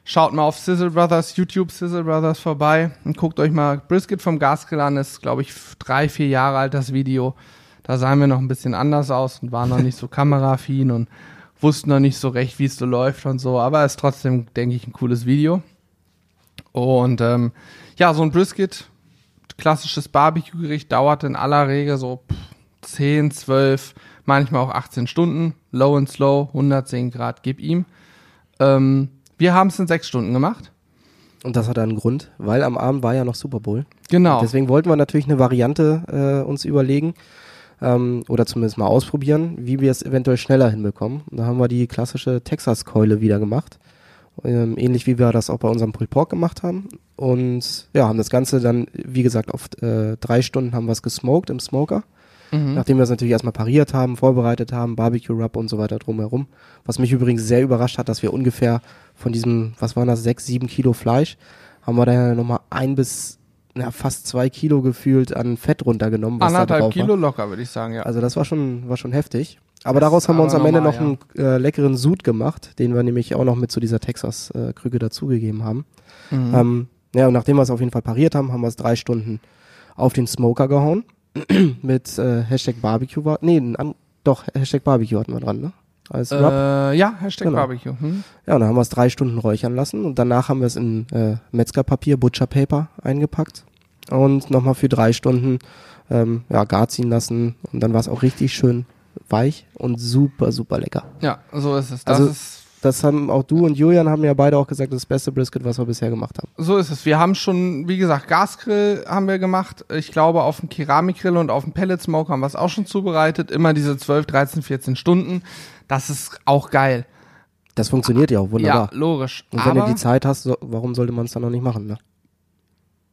schaut mal auf Sizzle Brothers, YouTube Sizzle Brothers vorbei und guckt euch mal Brisket vom Gasgrill an. Ist, glaube ich, drei, vier Jahre alt, das Video. Da sahen wir noch ein bisschen anders aus und waren noch nicht so kamerafin und wussten noch nicht so recht, wie es so läuft und so, aber ist trotzdem, denke ich, ein cooles Video. Und ähm, ja, so ein Brisket, klassisches Barbecue-Gericht, dauert in aller Regel so 10, 12, manchmal auch 18 Stunden. Low and slow, 110 Grad, gib ihm. Ähm, wir haben es in sechs Stunden gemacht. Und das hat einen Grund, weil am Abend war ja noch Super Bowl. Genau. Deswegen wollten wir natürlich eine Variante äh, uns überlegen ähm, oder zumindest mal ausprobieren, wie wir es eventuell schneller hinbekommen. Da haben wir die klassische Texas-Keule wieder gemacht. Ähm, ähnlich wie wir das auch bei unserem Pulled Pork gemacht haben. Und ja, haben das Ganze dann, wie gesagt, auf äh, drei Stunden haben wir es gesmoked im Smoker. Mhm. Nachdem wir es natürlich erstmal pariert haben, vorbereitet haben, Barbecue-Rub und so weiter drumherum. Was mich übrigens sehr überrascht hat, dass wir ungefähr von diesem, was waren das, sechs, sieben Kilo Fleisch, haben wir dann nochmal ein bis na, fast zwei Kilo gefühlt an Fett runtergenommen. Was da Anderthalb Kilo War. locker, würde ich sagen, ja. Also das war schon, war schon heftig. Aber Das daraus haben wir uns am Ende noch einen äh, leckeren Sud gemacht, den wir nämlich auch noch mit zu dieser Texas-Krüge dazugegeben haben. Mhm. Ähm, ja, und nachdem wir es auf jeden Fall pariert haben, haben wir es drei Stunden auf den Smoker gehauen. mit äh, Hashtag Barbecue war. Nee, an, doch, Hashtag Barbecue hatten wir dran, ne? Als Rub. äh, ja, Hashtag Genau. Barbecue. Hm? Ja, und dann haben wir es drei Stunden räuchern lassen und danach haben wir es in äh, Metzgerpapier, Butcher Paper eingepackt und nochmal für drei Stunden ähm, ja, gar ziehen lassen und dann war es auch richtig schön weich und super, super lecker. Ja, so ist es. Das Also- ist Das haben auch du und Julian haben ja beide auch gesagt, das beste Brisket, was wir bisher gemacht haben. So ist es. Wir haben schon, wie gesagt, Gasgrill haben wir gemacht. Ich glaube, auf dem Keramikgrill und auf dem Pellet Smoke haben wir es auch schon zubereitet. Immer diese 12, 13, 14 Stunden. Das ist auch geil. Das funktioniert ja auch wunderbar. Ja, logisch. und wenn Aber, du die Zeit hast, warum sollte man es dann noch nicht machen? Ne?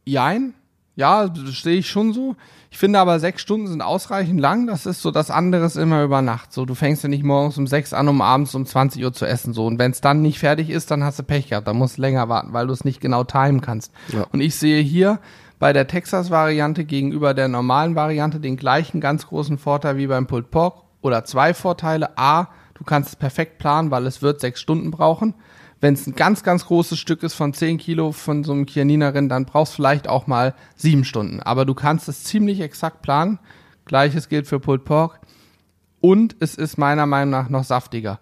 jein. Ja, das sehe ich schon so. Ich finde aber sechs Stunden sind ausreichend lang. Das ist so das andere ist immer über Nacht. So, du fängst ja nicht morgens um sechs an, um abends um 20 Uhr zu essen. So, und wenn es dann nicht fertig ist, dann hast du Pech gehabt. Dann musst du länger warten, weil du es nicht genau timen kannst. Ja. Und ich sehe hier bei der Texas-Variante gegenüber der normalen Variante den gleichen ganz großen Vorteil wie beim Pulled Pork oder zwei Vorteile. A, du kannst es perfekt planen, weil es wird sechs Stunden brauchen. Wenn es ein ganz, ganz großes Stück ist von 10 Kilo von so einem Chianinerin, dann brauchst du vielleicht auch mal sieben Stunden. Aber du kannst es ziemlich exakt planen. Gleiches gilt für Pulled Pork. Und es ist meiner Meinung nach noch saftiger.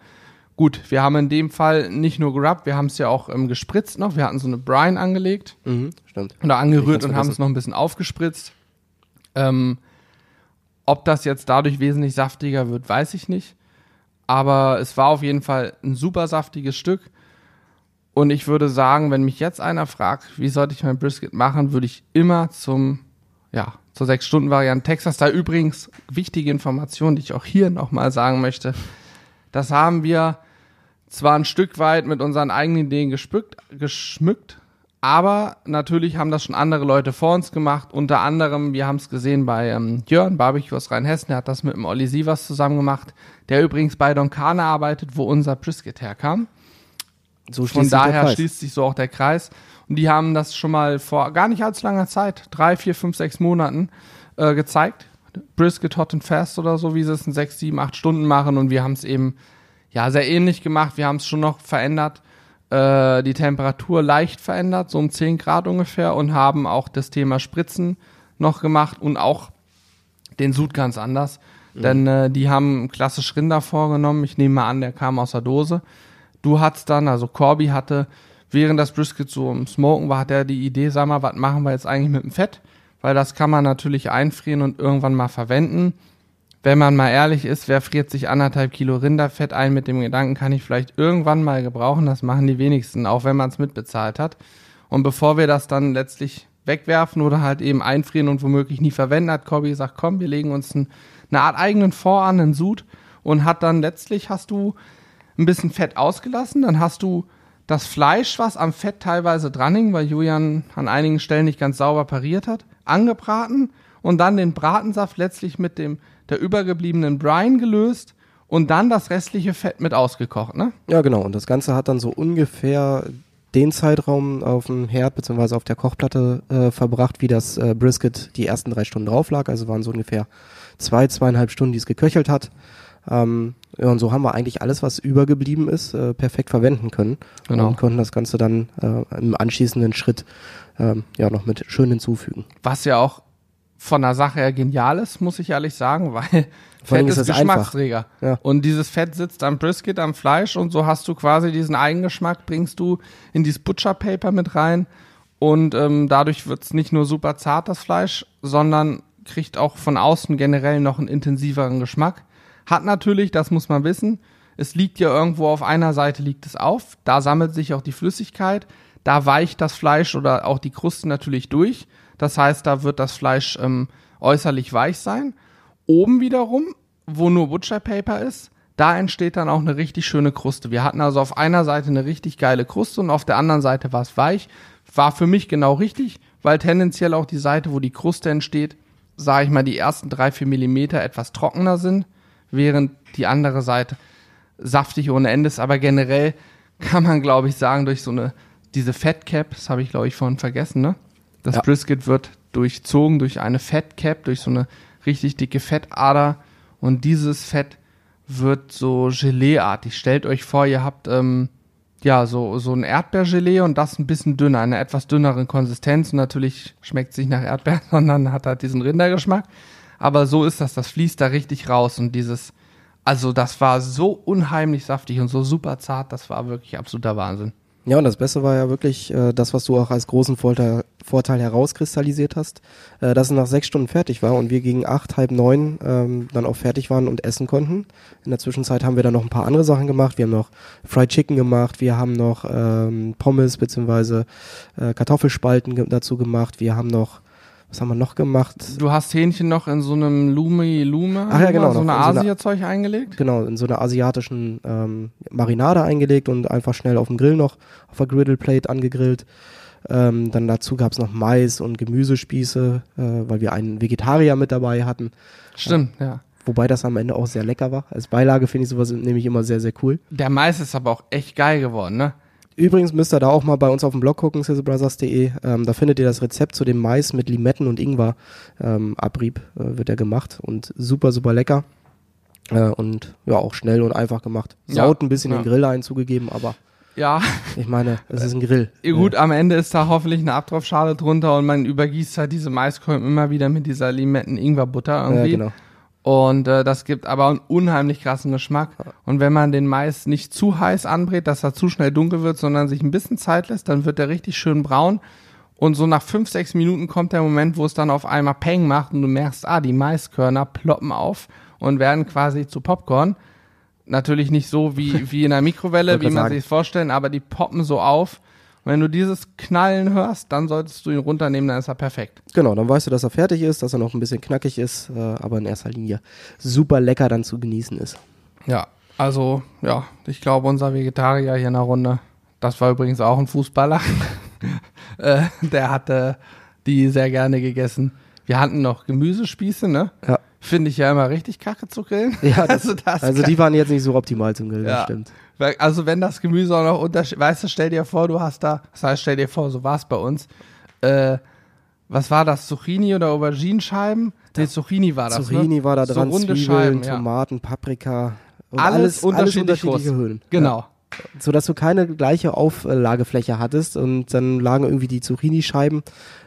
Gut, wir haben in dem Fall nicht nur gerubbt, wir haben es ja auch ähm, gespritzt noch. Wir hatten so eine Brine angelegt Mhm, stimmt. oder angerührt und haben es noch ein bisschen aufgespritzt. Ähm, ob das jetzt dadurch wesentlich saftiger wird, weiß ich nicht. Aber es war auf jeden Fall ein super saftiges Stück. Und ich würde sagen, wenn mich jetzt einer fragt, wie sollte ich mein Brisket machen, würde ich immer zum, ja, zur 6-Stunden-Variante Texas. Da übrigens wichtige Information, die ich auch hier nochmal sagen möchte. Das haben wir zwar ein Stück weit mit unseren eigenen Ideen gespückt, geschmückt, aber natürlich haben das schon andere Leute vor uns gemacht. Unter anderem, wir haben es gesehen bei ähm, Jörn, Barbecue aus Rheinhessen, der hat das mit dem Olli Sievers zusammen gemacht, der übrigens bei Donkane arbeitet, wo unser Brisket herkam. So Von daher schließt sich so auch der Kreis. Und die haben das schon mal vor gar nicht allzu langer Zeit, drei, vier, fünf, sechs Monaten, äh, gezeigt. Brisket Hot and Fast oder so, wie sie es in sechs, sieben, acht Stunden machen. Und wir haben es eben ja sehr ähnlich gemacht. Wir haben es schon noch verändert, äh, die Temperatur leicht verändert, so um 10 Grad ungefähr, und haben auch das Thema Spritzen noch gemacht und auch den Sud ganz anders. Denn äh, die haben klassisch Rinder vorgenommen. Ich nehme mal an, der kam aus der Dose. Du hattest dann, also Corby hatte, während das Brisket so im Smoken war, hat er die Idee, sag mal, was machen wir jetzt eigentlich mit dem Fett? Weil das kann man natürlich einfrieren und irgendwann mal verwenden. Wenn man mal ehrlich ist, wer friert sich anderthalb Kilo Rinderfett ein mit dem Gedanken, kann ich vielleicht irgendwann mal gebrauchen? Das machen die wenigsten, auch wenn man es mitbezahlt hat. Und bevor wir das dann letztlich wegwerfen oder halt eben einfrieren und womöglich nie verwenden, hat Corby gesagt, komm, wir legen uns ein, eine Art eigenen Fond an, einen Sud und hat dann letztlich hast du ein bisschen Fett ausgelassen, dann hast du das Fleisch, was am Fett teilweise dran hing, weil Julian an einigen Stellen nicht ganz sauber pariert hat, angebraten und dann den Bratensaft letztlich mit dem der übergebliebenen Brine gelöst und dann das restliche Fett mit ausgekocht, ne? Ja, genau. Und das Ganze hat dann so ungefähr den Zeitraum auf dem Herd bzw. auf der Kochplatte äh, verbracht, wie das äh, Brisket die ersten drei Stunden drauf lag. Also waren so ungefähr zwei, zweieinhalb Stunden, die es geköchelt hat. Ähm, ja, und so haben wir eigentlich alles, was übergeblieben ist, äh, perfekt verwenden können. Genau. Und konnten das Ganze dann äh, im anschließenden Schritt ähm, ja noch mit schön hinzufügen. Was ja auch von der Sache her genial ist, muss ich ehrlich sagen, weil Fett ist ist Geschmacksträger. Ja. Und dieses Fett sitzt am Brisket, am Fleisch und so hast du quasi diesen Eigengeschmack, bringst du in dieses Butcher Paper mit rein und ähm, dadurch wird's nicht nur super zart, das Fleisch, sondern kriegt auch von außen generell noch einen intensiveren Geschmack. Hat natürlich, das muss man wissen, es liegt ja irgendwo auf einer Seite liegt es auf, da sammelt sich auch die Flüssigkeit, da weicht das Fleisch oder auch die Kruste natürlich durch. Das heißt, da wird das Fleisch ähm, äußerlich weich sein. Oben wiederum, wo nur Butcher Paper ist, da entsteht dann auch eine richtig schöne Kruste. Wir hatten also auf einer Seite eine richtig geile Kruste und auf der anderen Seite war es weich. War für mich genau richtig, weil tendenziell auch die Seite, wo die Kruste entsteht, sage ich mal, die ersten drei, vier Millimeter etwas trockener sind, während die andere Seite saftig ohne Ende ist. Aber generell kann man, glaube ich, sagen, durch so eine, diese Fat Cap, das habe ich, glaube ich, vorhin vergessen, ne? Das Ja. Brisket wird durchzogen durch eine Fat Cap, durch so eine richtig dicke Fettader. Und dieses Fett wird so Geleeartig. Stellt euch vor, ihr habt ähm, ja so, so ein Erdbeergelee und das ein bisschen dünner, eine etwas dünneren Konsistenz. Und natürlich schmeckt es nicht nach Erdbeeren, sondern hat halt diesen Rindergeschmack. Aber so ist das, das fließt da richtig raus. Und dieses, also das war so unheimlich saftig und so super zart, das war wirklich absoluter Wahnsinn. Ja, und das Beste war ja wirklich äh, das, was du auch als großen Vorteil, Vorteil herauskristallisiert hast, äh, dass es nach sechs Stunden fertig war und wir gegen acht, halb neun ähm, dann auch fertig waren und essen konnten. In der Zwischenzeit haben wir dann noch ein paar andere Sachen gemacht. Wir haben noch Fried Chicken gemacht, wir haben noch ähm, Pommes beziehungsweise äh, Kartoffelspalten ge dazu gemacht, wir haben noch, was haben wir noch gemacht? Du hast Hähnchen noch in so einem Lumi Lume, Ach ja, genau, so eine in so Asia-Zeug eingelegt. Genau, in so einer asiatischen ähm, Marinade eingelegt und einfach schnell auf dem Grill noch, auf der Griddle Plate angegrillt. Ähm, dann dazu gab's noch Mais und Gemüsespieße, äh, weil wir einen Vegetarier mit dabei hatten. Stimmt, ja. Wobei das am Ende auch sehr lecker war. Als Beilage finde ich sowas nämlich immer sehr, sehr cool. Der Mais ist aber auch echt geil geworden, ne? Übrigens müsst ihr da auch mal bei uns auf dem Blog gucken, sizzlebrothers.de. Ähm, da findet ihr das Rezept zu dem Mais mit Limetten und Ingwer ähm, Abrieb äh, wird er gemacht und super, super lecker. Äh, und ja, auch schnell und einfach gemacht. Ja, Saut ein bisschen ja. den Grill ein, zugegeben, aber Ja, ich meine, es ist ein Grill. Ja, gut, am Ende ist da hoffentlich eine Abtropfschale drunter und man übergießt halt diese Maiskolben immer wieder mit dieser Limetten-Ingwer-Butter irgendwie. ja, genau. Und äh, das gibt aber einen unheimlich krassen Geschmack. Und wenn man den Mais nicht zu heiß anbrät, dass er zu schnell dunkel wird, sondern sich ein bisschen Zeit lässt, dann wird er richtig schön braun. Und so nach fünf, sechs Minuten kommt der Moment, wo es dann auf einmal Peng macht und du merkst, ah, die Maiskörner ploppen auf und werden quasi zu Popcorn. Natürlich nicht so wie, wie in der Mikrowelle, wie man sich vorstellen, aber die poppen so auf. Wenn du dieses Knallen hörst, dann solltest du ihn runternehmen, dann ist er perfekt. Genau, dann weißt du, dass er fertig ist, dass er noch ein bisschen knackig ist, äh, aber in erster Linie super lecker dann zu genießen ist. Ja, also, ja, ich glaube, unser Vegetarier hier in der Runde, das war übrigens auch ein Fußballer, äh, der hatte die sehr gerne gegessen. Wir hatten noch Gemüsespieße, ne? Ja. Finde ich ja immer richtig kacke zu grillen. Ja, das, also, das also die waren jetzt nicht so optimal zum Grillen, Ja. das stimmt. Also wenn das Gemüse auch noch unterschiedlich, weißt du, stell dir vor, du hast da, das heißt, stell dir vor, so war es bei uns, äh, was war das, Zucchini oder Auberginenscheiben? Nee, Zucchini war das, Zucchini ne? war da So dran, runde Zwiebeln, Scheiben. Tomaten, Paprika und Alles alles, unterschiedlich alles unterschiedliche groß. Höhen. Genau. Ja. Sodass du keine gleiche Auflagefläche hattest und dann lagen irgendwie die Zucchini-Scheiben,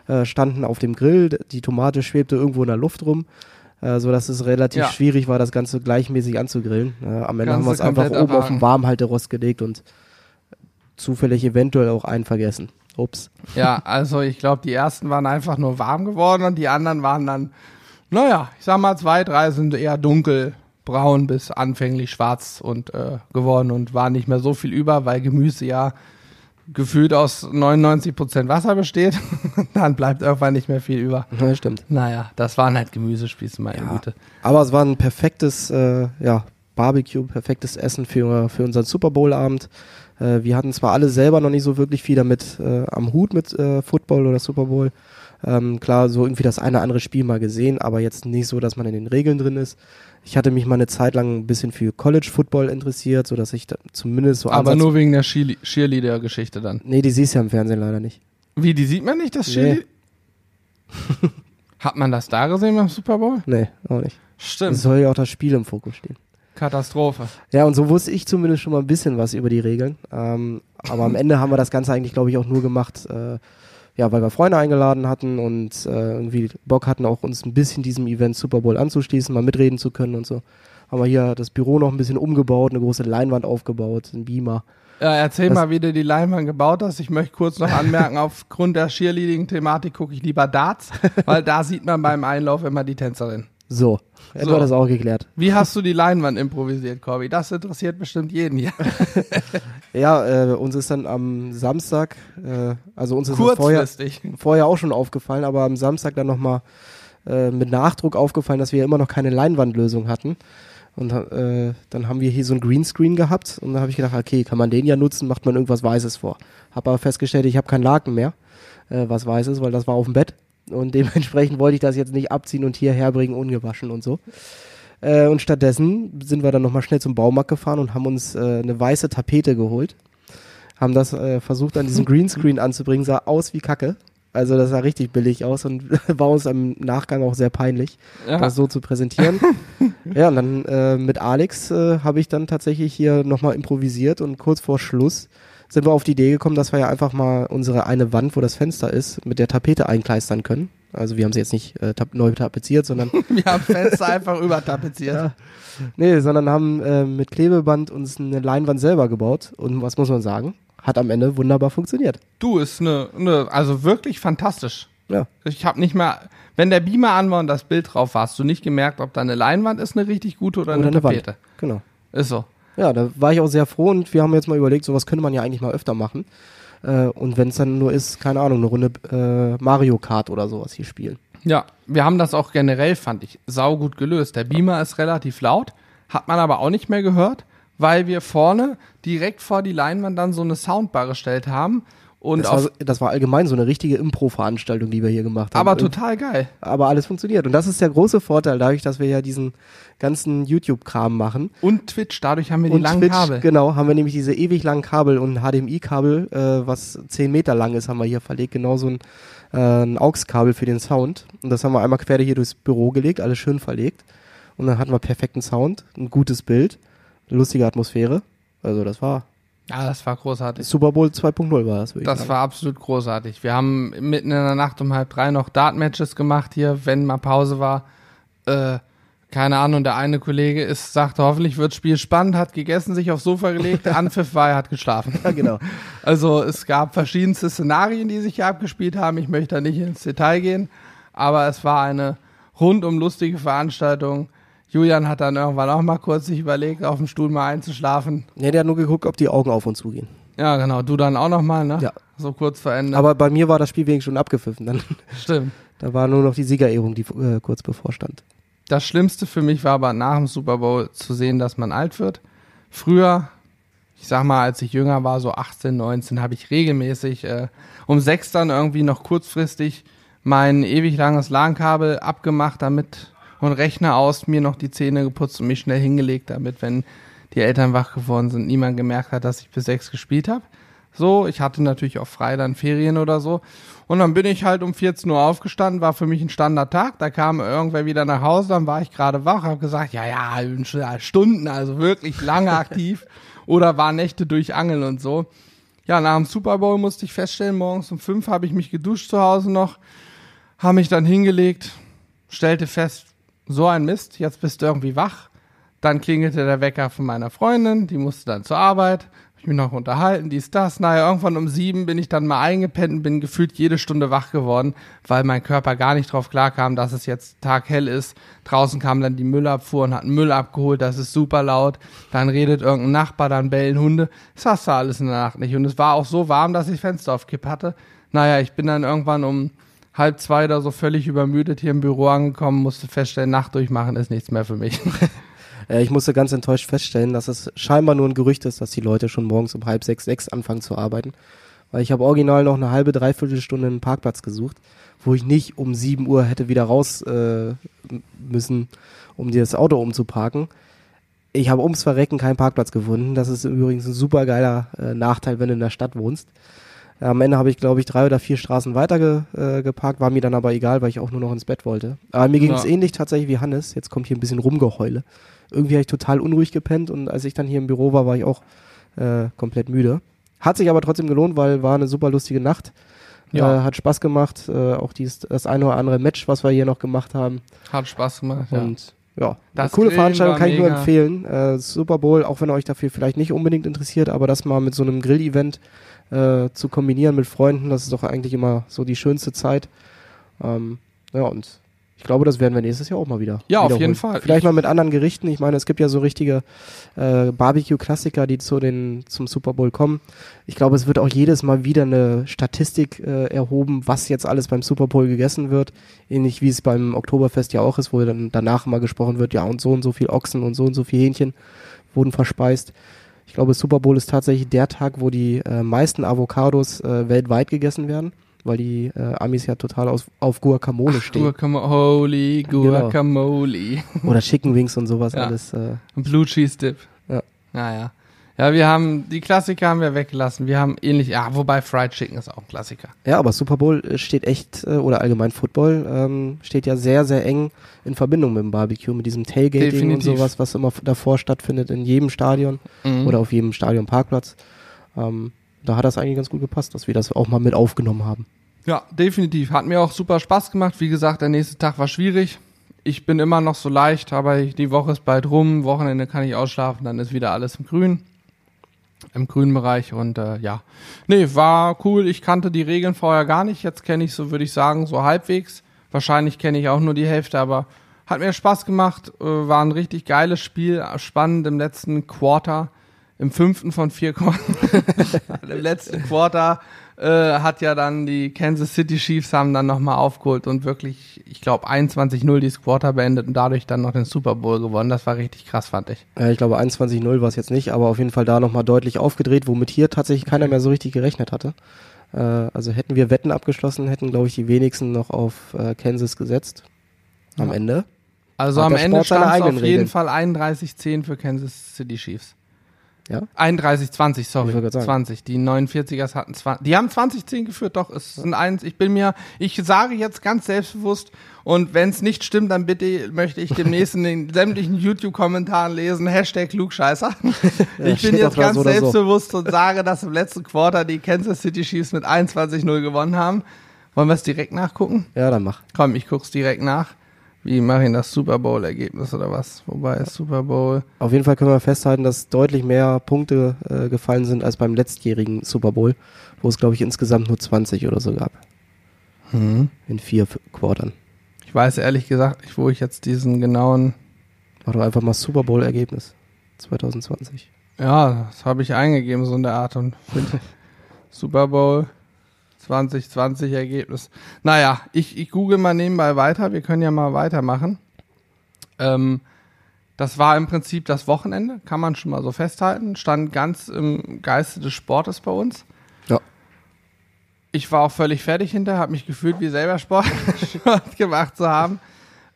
äh, standen auf dem Grill, die Tomate schwebte irgendwo in der Luft rum, äh, sodass es relativ Ja. schwierig war, das Ganze gleichmäßig anzugrillen. Äh, am Ende haben wir Ganze es einfach oben auf den Warmhalterost gelegt und zufällig eventuell auch einen vergessen. Ups. Ja, also ich glaube, die ersten waren einfach nur warm geworden und die anderen waren dann, naja, ich sag mal, zwei, drei sind eher dunkelbraun bis anfänglich schwarz und äh, geworden und war nicht mehr so viel über, weil Gemüse ja gefühlt aus 99% Wasser besteht. dann bleibt irgendwann nicht mehr viel über. Ja, stimmt. Naja, das waren halt Gemüsespieße, meine Ja. Güte. Aber es war ein perfektes äh, ja, Barbecue, perfektes Essen für, für unseren Super Bowl-Abend. Äh, wir hatten zwar alle selber noch nicht so wirklich viel damit äh, am Hut mit äh, Football oder Super Bowl. Ähm, klar, so irgendwie das eine oder andere Spiel mal gesehen, aber jetzt nicht so, dass man in den Regeln drin ist. Ich hatte mich mal eine Zeit lang ein bisschen für College Football interessiert, so dass ich da zumindest so Aber nur wegen der Cheerle- Cheerleader-Geschichte dann. Nee, die siehst du ja im Fernsehen leider nicht. Wie, die sieht man nicht, das Nee. Cheerleader? Hat man das da gesehen beim Super Bowl? Nee, auch nicht. Es Stimmt. soll ja auch das Spiel im Fokus stehen. Katastrophe. Ja, und so wusste ich zumindest schon mal ein bisschen was über die Regeln. Ähm, aber am Ende haben wir das Ganze eigentlich, glaube ich, auch nur gemacht, äh, ja, weil wir Freunde eingeladen hatten und äh, irgendwie Bock hatten, auch uns ein bisschen diesem Event Super Bowl anzuschließen, mal mitreden zu können und so. Haben wir hier das Büro noch ein bisschen umgebaut, eine große Leinwand aufgebaut, ein Beamer. Ja, erzähl Das- mal, wie du die Leinwand gebaut hast. Ich möchte kurz noch anmerken, aufgrund der Cheerleading-Thematik gucke ich lieber Darts, weil da sieht man beim Einlauf immer die Tänzerin. So, hätten So. wir das auch geklärt. Wie hast du die Leinwand improvisiert, Corby? Das interessiert bestimmt jeden hier. Ja, äh, uns ist dann am Samstag, äh, also uns ist vorher, vorher auch schon aufgefallen, aber am Samstag dann nochmal äh, mit Nachdruck aufgefallen, dass wir immer noch keine Leinwandlösung hatten. Und äh, dann haben wir hier so ein Greenscreen gehabt und dann habe ich gedacht, okay, kann man den ja nutzen, macht man irgendwas Weißes vor. Habe aber festgestellt, ich habe keinen Laken mehr, äh, was Weißes, weil das war auf dem Bett. Und dementsprechend wollte ich das jetzt nicht abziehen und hierher bringen, ungewaschen und so. Äh, und stattdessen sind wir dann nochmal schnell zum Baumarkt gefahren und haben uns äh, eine weiße Tapete geholt. Haben das äh, versucht an diesem Greenscreen anzubringen, sah aus wie Kacke. Also das sah richtig billig aus und war uns im Nachgang auch sehr peinlich, Ja. das so zu präsentieren. ja, und dann äh, mit Alex äh, habe ich dann tatsächlich hier nochmal improvisiert und kurz vor Schluss sind wir auf die Idee gekommen, dass wir ja einfach mal unsere eine Wand, wo das Fenster ist, mit der Tapete einkleistern können. Also wir haben sie jetzt nicht äh, tap neu tapeziert, sondern Wir haben Fenster einfach übertapeziert. ja. Nee, sondern haben äh, mit Klebeband uns eine Leinwand selber gebaut. Und was muss man sagen? Hat am Ende wunderbar funktioniert. Du, ist eine, eine, also wirklich fantastisch. Ja. Ich habe nicht mehr, wenn der Beamer an war und das Bild drauf war, hast du nicht gemerkt, ob da eine Leinwand ist, eine richtig gute oder, Oder eine eine Wand. Tapete. Genau. Ist so. Ja, da war ich auch sehr froh und wir haben jetzt mal überlegt, sowas könnte man ja eigentlich mal öfter machen. Äh, und wenn es dann nur ist, keine Ahnung, eine Runde äh, Mario Kart oder sowas hier spielen. Ja, wir haben das auch generell, fand ich, saugut gelöst. Der Beamer ist relativ laut, hat man aber auch nicht mehr gehört, weil wir vorne direkt vor die Leinwand dann so eine Soundbar gestellt haben. Und Das war, so- das war allgemein so eine richtige Impro-Veranstaltung, die wir hier gemacht haben. aber total geil. aber alles funktioniert. Und das ist der große Vorteil, dadurch, dass wir ja diesen ganzen YouTube-Kram machen. Und Twitch, dadurch haben wir die und langen Twitch, Kabel. genau, haben wir nämlich diese ewig langen Kabel und ein HDMI-Kabel, äh, was 10 Meter lang ist, haben wir hier verlegt. Genauso ein, äh, ein AUX-Kabel für den Sound. Und das haben wir einmal quer hier durchs Büro gelegt, alles schön verlegt. Und dann hatten wir perfekten Sound, ein gutes Bild, eine lustige Atmosphäre. Also das war Ja, das war großartig. Super Bowl 2.0 war das, Das sagen. war absolut großartig. Wir haben mitten in der Nacht um halb drei noch Dart-Matches gemacht hier, wenn mal Pause war. Äh, keine Ahnung, der eine Kollege ist, sagte, hoffentlich wird Spiel spannend, hat gegessen, sich aufs Sofa gelegt, Anpfiff war, er hat geschlafen. ja, genau. Also es gab verschiedenste Szenarien, die sich hier abgespielt haben. Ich möchte da nicht ins Detail gehen, aber es war eine rundum lustige Veranstaltung. Julian hat dann irgendwann auch mal kurz sich überlegt, auf dem Stuhl mal einzuschlafen. Ja, der hat nur geguckt, ob die Augen auf und zu gehen. Ja, genau. Du dann auch noch mal, ne? Ja. So kurz vor Ende. Aber bei mir war das Spiel wenigstens schon abgepfiffen. Dann, Stimmt. da war nur noch die Siegerehrung, die äh, kurz bevorstand. Das Schlimmste für mich war aber nach dem Super Bowl zu sehen, dass man alt wird. Früher, ich sag mal, als ich jünger war, so 18, 19, habe ich regelmäßig äh, um sechs dann irgendwie noch kurzfristig mein ewig langes LAN-Kabel abgemacht, damit und Rechner aus, mir noch die Zähne geputzt und mich schnell hingelegt, damit, wenn die Eltern wach geworden sind, niemand gemerkt hat, dass ich bis sechs gespielt habe. So, ich hatte natürlich auch frei dann Ferien oder so. Und dann bin ich halt um 14 Uhr aufgestanden, war für mich ein Standardtag. Da kam irgendwer wieder nach Hause, dann war ich gerade wach, habe gesagt, ja, ja, ja, Stunden, also wirklich lange aktiv. Oder war Nächte durch Angeln und so. Ja, nach dem Super Bowl musste ich feststellen, morgens um fünf habe ich mich geduscht zu Hause noch, habe mich dann hingelegt, stellte fest, so ein Mist, jetzt bist du irgendwie wach. Dann klingelte der Wecker von meiner Freundin, die musste dann zur Arbeit, ich mich noch unterhalten, dies, das. Naja, irgendwann um sieben bin ich dann mal eingepennt und bin gefühlt jede Stunde wach geworden, weil mein Körper gar nicht drauf klarkam, dass es jetzt taghell ist. Draußen kam dann die Müllabfuhr und hat Müll abgeholt, das ist super laut. Dann redet irgendein Nachbar, dann bellen Hunde. Das hast du alles in der Nacht nicht. Und es war auch so warm, dass ich Fenster auf Kipp hatte. Naja, ich bin dann irgendwann um halb zwei oder so völlig übermüdet hier im Büro angekommen, musste feststellen, Nacht durchmachen ist nichts mehr für mich. Ich musste ganz enttäuscht feststellen, dass es scheinbar nur ein Gerücht ist, dass die Leute schon morgens um halb sechs, sechs anfangen zu arbeiten. Weil ich habe original noch eine halbe, dreiviertel Stunde einen Parkplatz gesucht, wo ich nicht um sieben Uhr hätte wieder raus äh, müssen, um dir das Auto umzuparken. Ich habe ums Verrecken keinen Parkplatz gefunden. Das ist übrigens ein super geiler äh, Nachteil, wenn du in der Stadt wohnst. Am Ende habe ich, glaube ich, drei oder vier Straßen weiter ge, äh, geparkt, war mir dann aber egal, weil ich auch nur noch ins Bett wollte. Aber mir ging es Ja. ähnlich tatsächlich wie Hannes. Jetzt kommt hier ein bisschen Rumgeheule. Irgendwie habe ich total unruhig gepennt und als ich dann hier im Büro war, war ich auch äh, komplett müde. Hat sich aber trotzdem gelohnt, weil war eine super lustige Nacht. Ja. Äh, hat Spaß gemacht. Äh, auch dies, das eine oder andere Match, was wir hier noch gemacht haben. Hat Spaß gemacht, ja. Und ja, Das eine coole Grillen Veranstaltung kann ich nur empfehlen. Äh, Super Bowl, auch wenn ihr euch dafür vielleicht nicht unbedingt interessiert, aber das mal mit so einem Grill-Event äh, zu kombinieren mit Freunden, das ist doch eigentlich immer so die schönste Zeit. Ähm, ja, und ich glaube, das werden wir nächstes Jahr auch mal wieder. Ja, auf jeden Fall. Vielleicht Ich- mal mit anderen Gerichten. Ich meine, es gibt ja so richtige äh, Barbecue-Klassiker, die zu den, zum Super Bowl kommen. Ich glaube, es wird auch jedes Mal wieder eine Statistik äh, erhoben, was jetzt alles beim Super Bowl gegessen wird. Ähnlich wie es beim Oktoberfest ja auch ist, wo dann danach mal gesprochen wird, ja, und so und so viel Ochsen und so und so viel Hähnchen wurden verspeist. Ich glaube, Super Bowl ist tatsächlich der Tag, wo die äh, meisten Avocados äh, weltweit gegessen werden, weil die äh, Amis ja total aus, auf Guacamole stehen. Guacamole, holy Guacamole. Oder Chicken Wings und sowas Ja. alles. Äh, Ein Blue Cheese Dip. Ja. Naja. Ja, wir haben, die Klassiker haben wir weggelassen. Wir haben ähnlich, ja, wobei Fried Chicken ist auch ein Klassiker. Ja, aber Super Bowl äh, steht echt, äh, oder allgemein Football, ähm, steht ja sehr, sehr eng in Verbindung mit dem Barbecue, mit diesem Tailgating Definitiv. und sowas, was immer davor stattfindet in jedem Stadion Mhm. oder auf jedem Stadionparkplatz. Ähm, da hat das eigentlich ganz gut gepasst, dass wir das auch mal mit aufgenommen haben. Ja, definitiv. Hat mir auch super Spaß gemacht. Wie gesagt, der nächste Tag war schwierig. Ich bin immer noch so leicht, aber die Woche ist bald rum. Wochenende kann ich ausschlafen, dann ist wieder alles im Grün. Im grünen Bereich und äh, ja. Nee, war cool. Ich kannte die Regeln vorher gar nicht. Jetzt kenne ich so, würde ich sagen, so halbwegs. Wahrscheinlich kenne ich auch nur die Hälfte, aber hat mir Spaß gemacht. Äh, war ein richtig geiles Spiel. Spannend im letzten Quarter. Im fünften von vier Quartern. Im letzten Quarter äh, hat ja dann die Kansas City Chiefs haben dann nochmal aufgeholt und wirklich, ich glaube, 21-0 dieses Quarter beendet und dadurch dann noch den Super Bowl gewonnen. Das war richtig krass, fand ich. Äh, ich glaube 21-0 war es jetzt nicht, aber auf jeden Fall da nochmal deutlich aufgedreht, womit hier tatsächlich keiner mehr so richtig gerechnet hatte. Äh, also hätten wir Wetten abgeschlossen, hätten, glaube ich, die wenigsten noch auf äh, Kansas gesetzt. Am Ja. Ende. Also Hat am Ende stand es auf jeden Regeln. Fall 31-10 für Kansas City Chiefs. Ja? 31-20, Ich sorry. wollte gerade sagen. 20. Die 49ers hatten 20. Die haben 20-10 geführt, doch. Es sind eins. Ich bin mir, ich sage jetzt ganz selbstbewusst, und wenn es nicht stimmt, dann bitte möchte ich demnächst in den sämtlichen YouTube-Kommentaren lesen, Hashtag Klugscheißer. ich steht bin jetzt ganz so oder so. selbstbewusst und sage, dass im letzten Quarter die Kansas City Chiefs mit 21-0 gewonnen haben. Wollen wir es direkt nachgucken? Ja, dann mach. Komm, ich guck's direkt nach. Wie mache ich das Super Bowl-Ergebnis oder was? Wobei ist Super Bowl. Auf jeden Fall können wir festhalten, dass deutlich mehr Punkte äh, gefallen sind als beim letztjährigen Super Bowl, wo es, glaube ich, insgesamt nur 20 oder so gab. Hm. In vier Quartern. Ich weiß ehrlich gesagt nicht, wo ich jetzt diesen genauen. Mach doch einfach mal Super Bowl-Ergebnis 2020. Ja, das habe ich eingegeben, so in der Art und Super Bowl 2020 Ergebnis. Naja, ich, ich google mal nebenbei weiter. Wir können ja mal weitermachen. Ähm, das war im Prinzip das Wochenende, kann man schon mal so festhalten. Stand ganz im Geiste des Sportes bei uns. Ja. Ich war auch völlig fertig hinter, habe mich gefühlt, wie selber Sport, Sport gemacht zu haben.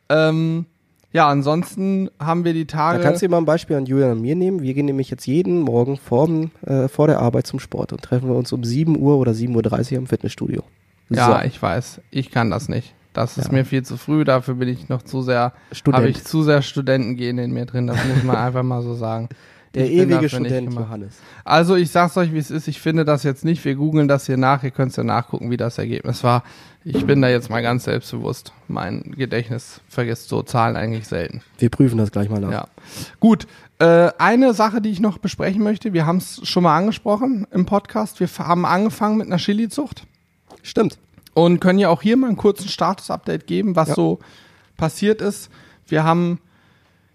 Ähm, ja, ansonsten haben wir die Da Tage. kannst du dir mal ein Beispiel an Julian und mir nehmen. Wir gehen nämlich jetzt jeden Morgen vor, äh, vor der Arbeit zum Sport und treffen wir uns um 7 Uhr oder 7.30 Uhr im Fitnessstudio. Ja, So, ich weiß. Ich kann das nicht. Das ist Ja. mir viel zu früh. Dafür bin ich noch zu sehr, Student. habe ich zu sehr Studentengehen in mir drin. Das muss man einfach mal so sagen. Der Ich ewige Student. Johannes. Also ich sag's euch, wie es ist. Ich finde das jetzt nicht. Wir googeln das hier nach. Ihr könnt's ja nachgucken, wie das Ergebnis war. Ich bin da jetzt mal ganz selbstbewusst. Mein Gedächtnis vergisst so Zahlen eigentlich selten. Wir prüfen das gleich mal nach. Ja. Gut. Äh, eine Sache, die ich noch besprechen möchte. Wir haben es schon mal angesprochen im Podcast. Wir haben angefangen mit einer Chili-Zucht. Stimmt. und können ja auch hier mal einen kurzen Status-Update geben, was Ja. so passiert ist. Wir haben,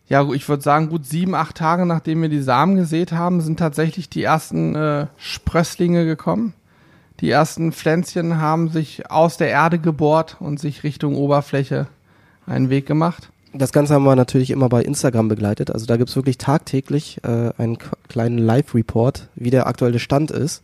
ja, ich würde sagen, gut sieben, acht Tage nachdem wir die Samen gesät haben, sind tatsächlich die ersten äh, Sprösslinge gekommen. Die ersten Pflänzchen haben sich aus der Erde gebohrt und sich Richtung Oberfläche einen Weg gemacht. Das Ganze haben wir natürlich immer bei Instagram begleitet. Also da gibt's wirklich tagtäglich äh, einen kleinen Live-Report, wie der aktuelle Stand ist.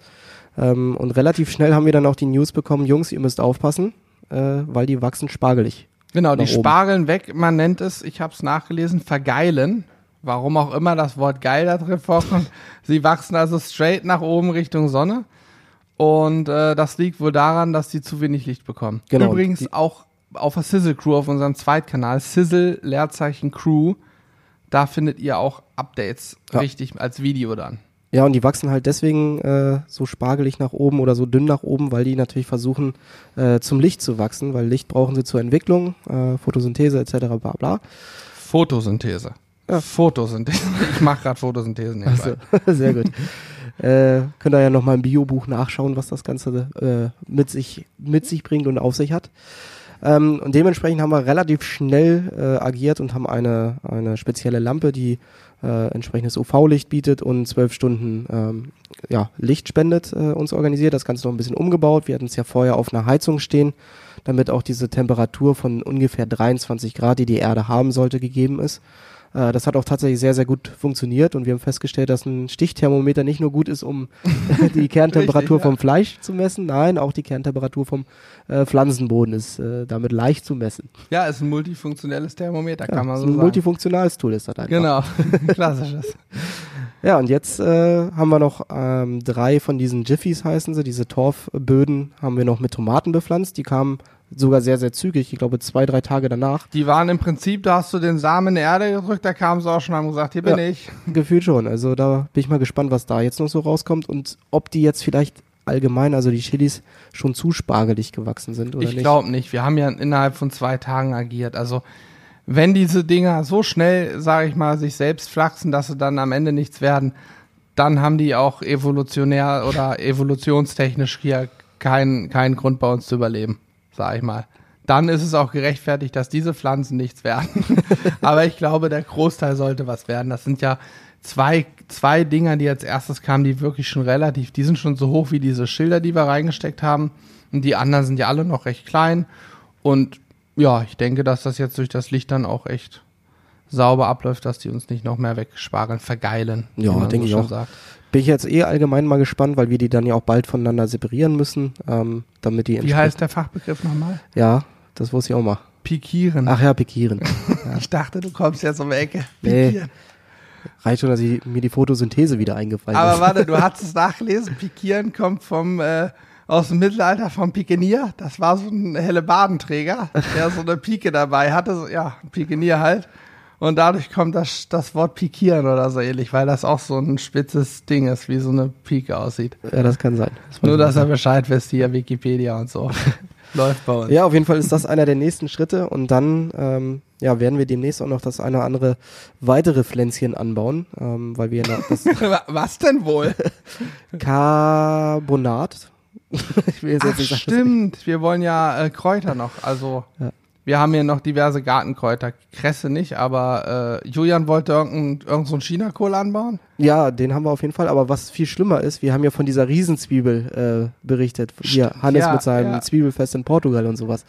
Ähm, und relativ schnell haben wir dann auch die News bekommen, Jungs, ihr müsst aufpassen, äh, weil die wachsen spargelig. Genau, die oben. spargeln weg. Man nennt es, ich habe es nachgelesen, vergeilen. Warum auch immer das Wort geil da drin vorkommt. Sie wachsen also straight nach oben Richtung Sonne. Und äh, das liegt wohl daran, dass sie zu wenig Licht bekommen. Genau, Übrigens auch auf der Sizzle Crew, auf unserem Zweitkanal, Sizzle Leerzeichen Crew, da findet ihr auch Updates Ja. richtig als Video dann. Ja, und die wachsen halt deswegen äh, so spargelig nach oben oder so dünn nach oben, weil die natürlich versuchen, äh, zum Licht zu wachsen, weil Licht brauchen sie zur Entwicklung, äh, Photosynthese etc. bla bla. Photosynthese. Ja. Photosynthese. Ich mache gerade Photosynthese nebenbei. Also, sehr gut. äh, könnt ihr ja nochmal im Biobuch nachschauen, was das Ganze äh, mit, sich, mit sich bringt und auf sich hat. Ähm, und dementsprechend haben wir relativ schnell äh, agiert und haben eine, eine spezielle Lampe, die äh, entsprechendes UV-Licht bietet und zwölf Stunden ähm, ja, Licht spendet, äh, uns organisiert. Das Ganze noch ein bisschen umgebaut. Wir hatten es ja vorher auf einer Heizung stehen, damit auch diese Temperatur von ungefähr 23 Grad, die die Erde haben sollte, gegeben ist. Äh, das hat auch tatsächlich sehr, sehr gut funktioniert und wir haben festgestellt, dass ein Stichthermometer nicht nur gut ist, um die Kerntemperatur Richtig, vom Fleisch zu messen, nein, auch die Kerntemperatur vom äh, Pflanzenboden ist äh, damit leicht zu messen. Ja, ist ein multifunktionelles Thermometer, Ja, kann man so ein sagen. multifunktionales Tool ist das einfach. Genau, klassisches. Ja, und jetzt äh, haben wir noch ähm, drei von diesen Jiffys heißen sie, diese Torfböden haben wir noch mit Tomaten bepflanzt. Die kamen sogar sehr, sehr zügig, ich glaube zwei, drei Tage danach. Die waren im Prinzip, da hast du den Samen in die Erde gedrückt, da kamen sie auch schon und haben gesagt, hier bin Ja. ich. Gefühlt schon. Also da bin ich mal gespannt, was da jetzt noch so rauskommt und ob die jetzt vielleicht allgemein, also die Chilis, schon zu spargelig gewachsen sind oder Ich nicht. glaube nicht. Wir haben ja innerhalb von zwei Tagen agiert. Also wenn diese Dinger so schnell, sage ich mal, sich selbst flachsen, dass sie dann am Ende nichts werden, dann haben die auch evolutionär oder evolutionstechnisch hier keinen keinen Grund bei uns zu überleben, sage ich mal. Dann ist es auch gerechtfertigt, dass diese Pflanzen nichts werden. Aber ich glaube, der Großteil sollte was werden. Das sind ja zwei, zwei Dinger, die als erstes kamen, die wirklich schon relativ, die sind schon so hoch wie diese Schilder, die wir reingesteckt haben. Und die anderen sind ja alle noch recht klein. Und ja, ich denke, dass das jetzt durch das Licht dann auch echt sauber abläuft, dass die uns nicht noch mehr wegsparen, vergeilen. Ja, denke ich schön auch. Sagt. Bin ich jetzt eh allgemein mal gespannt, weil wir die dann ja auch bald voneinander separieren müssen, ähm, damit die Wie heißt der Fachbegriff nochmal? Ja, das wusste ich auch mal. Pikieren. Ach ja, pikieren. Ich dachte, du kommst jetzt um die Ecke. Nee. Pikieren. Reicht schon, dass ich, mir die Photosynthese wieder eingefallen Aber ist. warte, du hast es nachgelesen. Pikieren kommt vom äh, aus dem Mittelalter vom Pikenier. Das war so ein helle Badenträger, der so eine Pike dabei hatte. So, ja, ein Pikenier halt. Und dadurch kommt das, das Wort pikieren oder so ähnlich, weil das auch so ein spitzes Ding ist, wie so eine Pike aussieht. Ja, das kann sein. Das Nur, dass er Bescheid wisst, hier Wikipedia und so. Läuft bei uns. Ja, auf jeden Fall ist das einer der nächsten Schritte und dann ähm, ja, werden wir demnächst auch noch das eine oder andere weitere Pflänzchen anbauen, ähm, weil wir das Was denn wohl? Carbonat. ich will jetzt Ach, nicht sagen, stimmt. Wir wollen ja äh, Kräuter noch. Also, Ja. Wir haben hier noch diverse Gartenkräuter. Kresse nicht, aber äh, Julian wollte irgendeinen irgend so Chinakohl anbauen. Ja, den haben wir auf jeden Fall. Aber was viel schlimmer ist, wir haben ja von dieser Riesenzwiebel äh, berichtet. Hier, Hannes ja, mit seinem ja. Zwiebelfest in Portugal und sowas.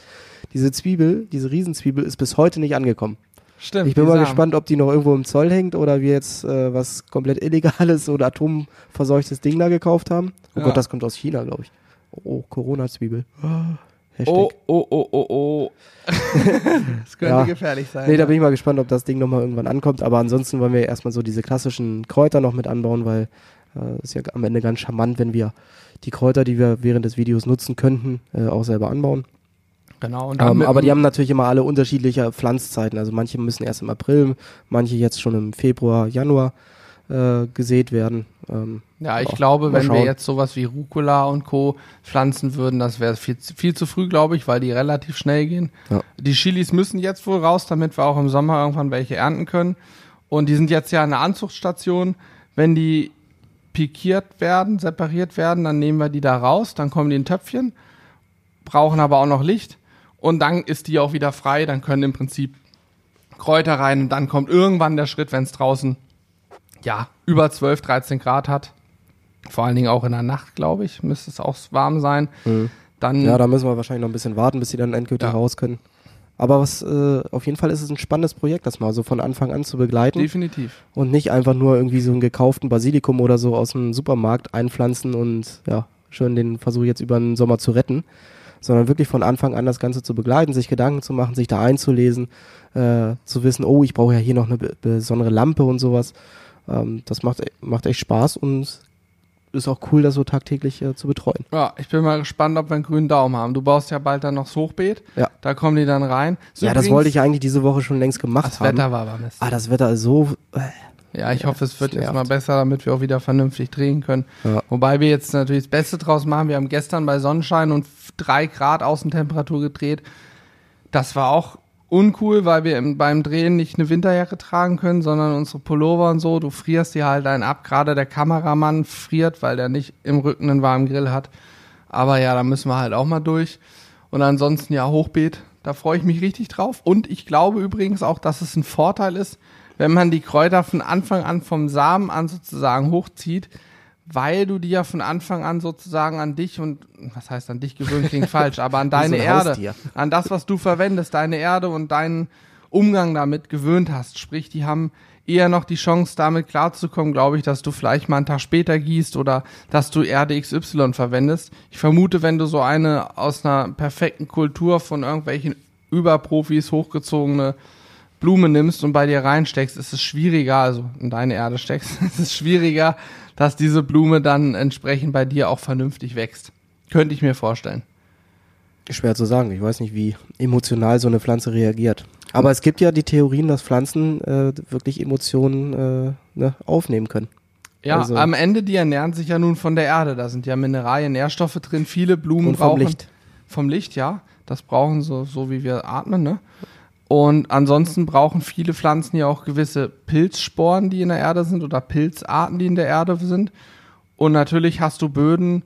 Diese Zwiebel, diese Riesenzwiebel ist bis heute nicht angekommen. Stimmt. Ich bin mal Samen. gespannt, ob die noch irgendwo im Zoll hängt oder wir jetzt äh, was komplett Illegales oder atomverseuchtes Ding da gekauft haben. Oh Ja. Gott, das kommt aus China, glaube ich. Oh, Corona-Zwiebel. Hashtag. Oh, oh, oh, oh, oh. das könnte Ja. gefährlich sein. Nee, da bin ich mal gespannt, ob das Ding nochmal irgendwann ankommt. Aber ansonsten wollen wir erstmal so diese klassischen Kräuter noch mit anbauen, weil äh, ist ja am Ende ganz charmant, wenn wir die Kräuter, die wir während des Videos nutzen könnten, äh, auch selber anbauen. Genau. Ähm, aber die haben natürlich immer alle unterschiedliche Pflanzzeiten. Also manche müssen erst im April, manche jetzt schon im Februar, Januar äh, gesät werden. Ähm, Ja, ich glaube, wenn wir schauen. jetzt sowas wie Rucola und Co. pflanzen würden, das wäre viel, zu- viel zu früh, glaube ich, weil die relativ schnell gehen. Ja. Die Chilis müssen jetzt wohl raus, damit wir auch im Sommer irgendwann welche ernten können. Und die sind jetzt ja eine Anzuchtstation. Wenn die pikiert werden, separiert werden, dann nehmen wir die da raus, dann kommen die in Töpfchen, brauchen aber auch noch Licht. Und dann ist die auch wieder frei, dann können im Prinzip Kräuter rein und dann kommt irgendwann der Schritt, wenn es draußen ja über 12, 13 Grad hat. Vor allen Dingen auch in der Nacht, glaube ich, müsste es auch warm sein. Dann ja, da müssen wir wahrscheinlich noch ein bisschen warten, bis sie dann endgültig Ja. raus können. Aber was äh, auf jeden Fall ist es ein spannendes Projekt, das mal so von Anfang an zu begleiten. definitiv. und nicht einfach nur irgendwie so einen gekauften Basilikum oder so aus dem Supermarkt einpflanzen und ja, schön den Versuch jetzt über den Sommer zu retten, sondern wirklich von Anfang an das Ganze zu begleiten, sich Gedanken zu machen, sich da einzulesen, äh, zu wissen, oh, ich brauche ja hier noch eine be besondere Lampe und sowas. Ähm, das macht, macht echt Spaß und ist auch cool, das so tagtäglich äh, zu betreuen. Ja, ich bin mal gespannt, ob wir einen grünen Daumen haben. Du baust ja bald dann noch das Hochbeet. Ja. Da kommen die dann rein. Ist ja, das wollte ich eigentlich diese Woche schon längst gemacht Das haben. Wetter war aber Mist. Ah, das Wetter ist so, äh, Ja, ich Ja, hoffe, es wird das jetzt mal besser, damit wir auch wieder vernünftig drehen können. Ja. Wobei wir jetzt natürlich das Beste draus machen. Wir haben gestern bei Sonnenschein und drei Grad Außentemperatur gedreht. Das war auch uncool, weil wir im, beim Drehen nicht eine Winterjacke tragen können, sondern unsere Pullover und so. Du frierst dir halt einen ab. Gerade der Kameramann friert, weil der nicht im Rücken einen warmen Grill hat. Aber ja, da müssen wir halt auch mal durch. Und ansonsten ja, Hochbeet, da freue ich mich richtig drauf. Und ich glaube übrigens auch, dass es ein Vorteil ist, wenn man die Kräuter von Anfang an vom Samen an sozusagen hochzieht, weil du die ja von Anfang an sozusagen an dich und, was heißt an dich gewöhnt, klingt falsch, aber an so deine ein Erde, Haustier. an das, was du verwendest, deine Erde und deinen Umgang damit gewöhnt hast. Sprich, die haben eher noch die Chance, damit klarzukommen, glaube ich, dass du vielleicht mal einen Tag später gießt oder dass du Erde XY verwendest. Ich vermute, wenn du so eine aus einer perfekten Kultur von irgendwelchen Überprofis hochgezogene Blume nimmst und bei dir reinsteckst, ist es schwieriger, also in deine Erde steckst, ist es schwieriger, dass diese Blume dann entsprechend bei dir auch vernünftig wächst. Könnte ich mir vorstellen. Schwer zu sagen. Ich weiß nicht, wie emotional so eine Pflanze reagiert. Aber es gibt ja die Theorien, dass Pflanzen äh, wirklich Emotionen äh, ne, aufnehmen können. Ja, Also- am Ende, die ernähren sich ja nun von der Erde. Da sind ja Mineralien, Nährstoffe drin. Viele Blumen Und vom brauchen Licht. vom Licht, ja. Das brauchen so, so wie wir atmen, ne? Und ansonsten brauchen viele Pflanzen ja auch gewisse Pilzsporen, die in der Erde sind oder Pilzarten, die in der Erde sind. Und natürlich hast du Böden,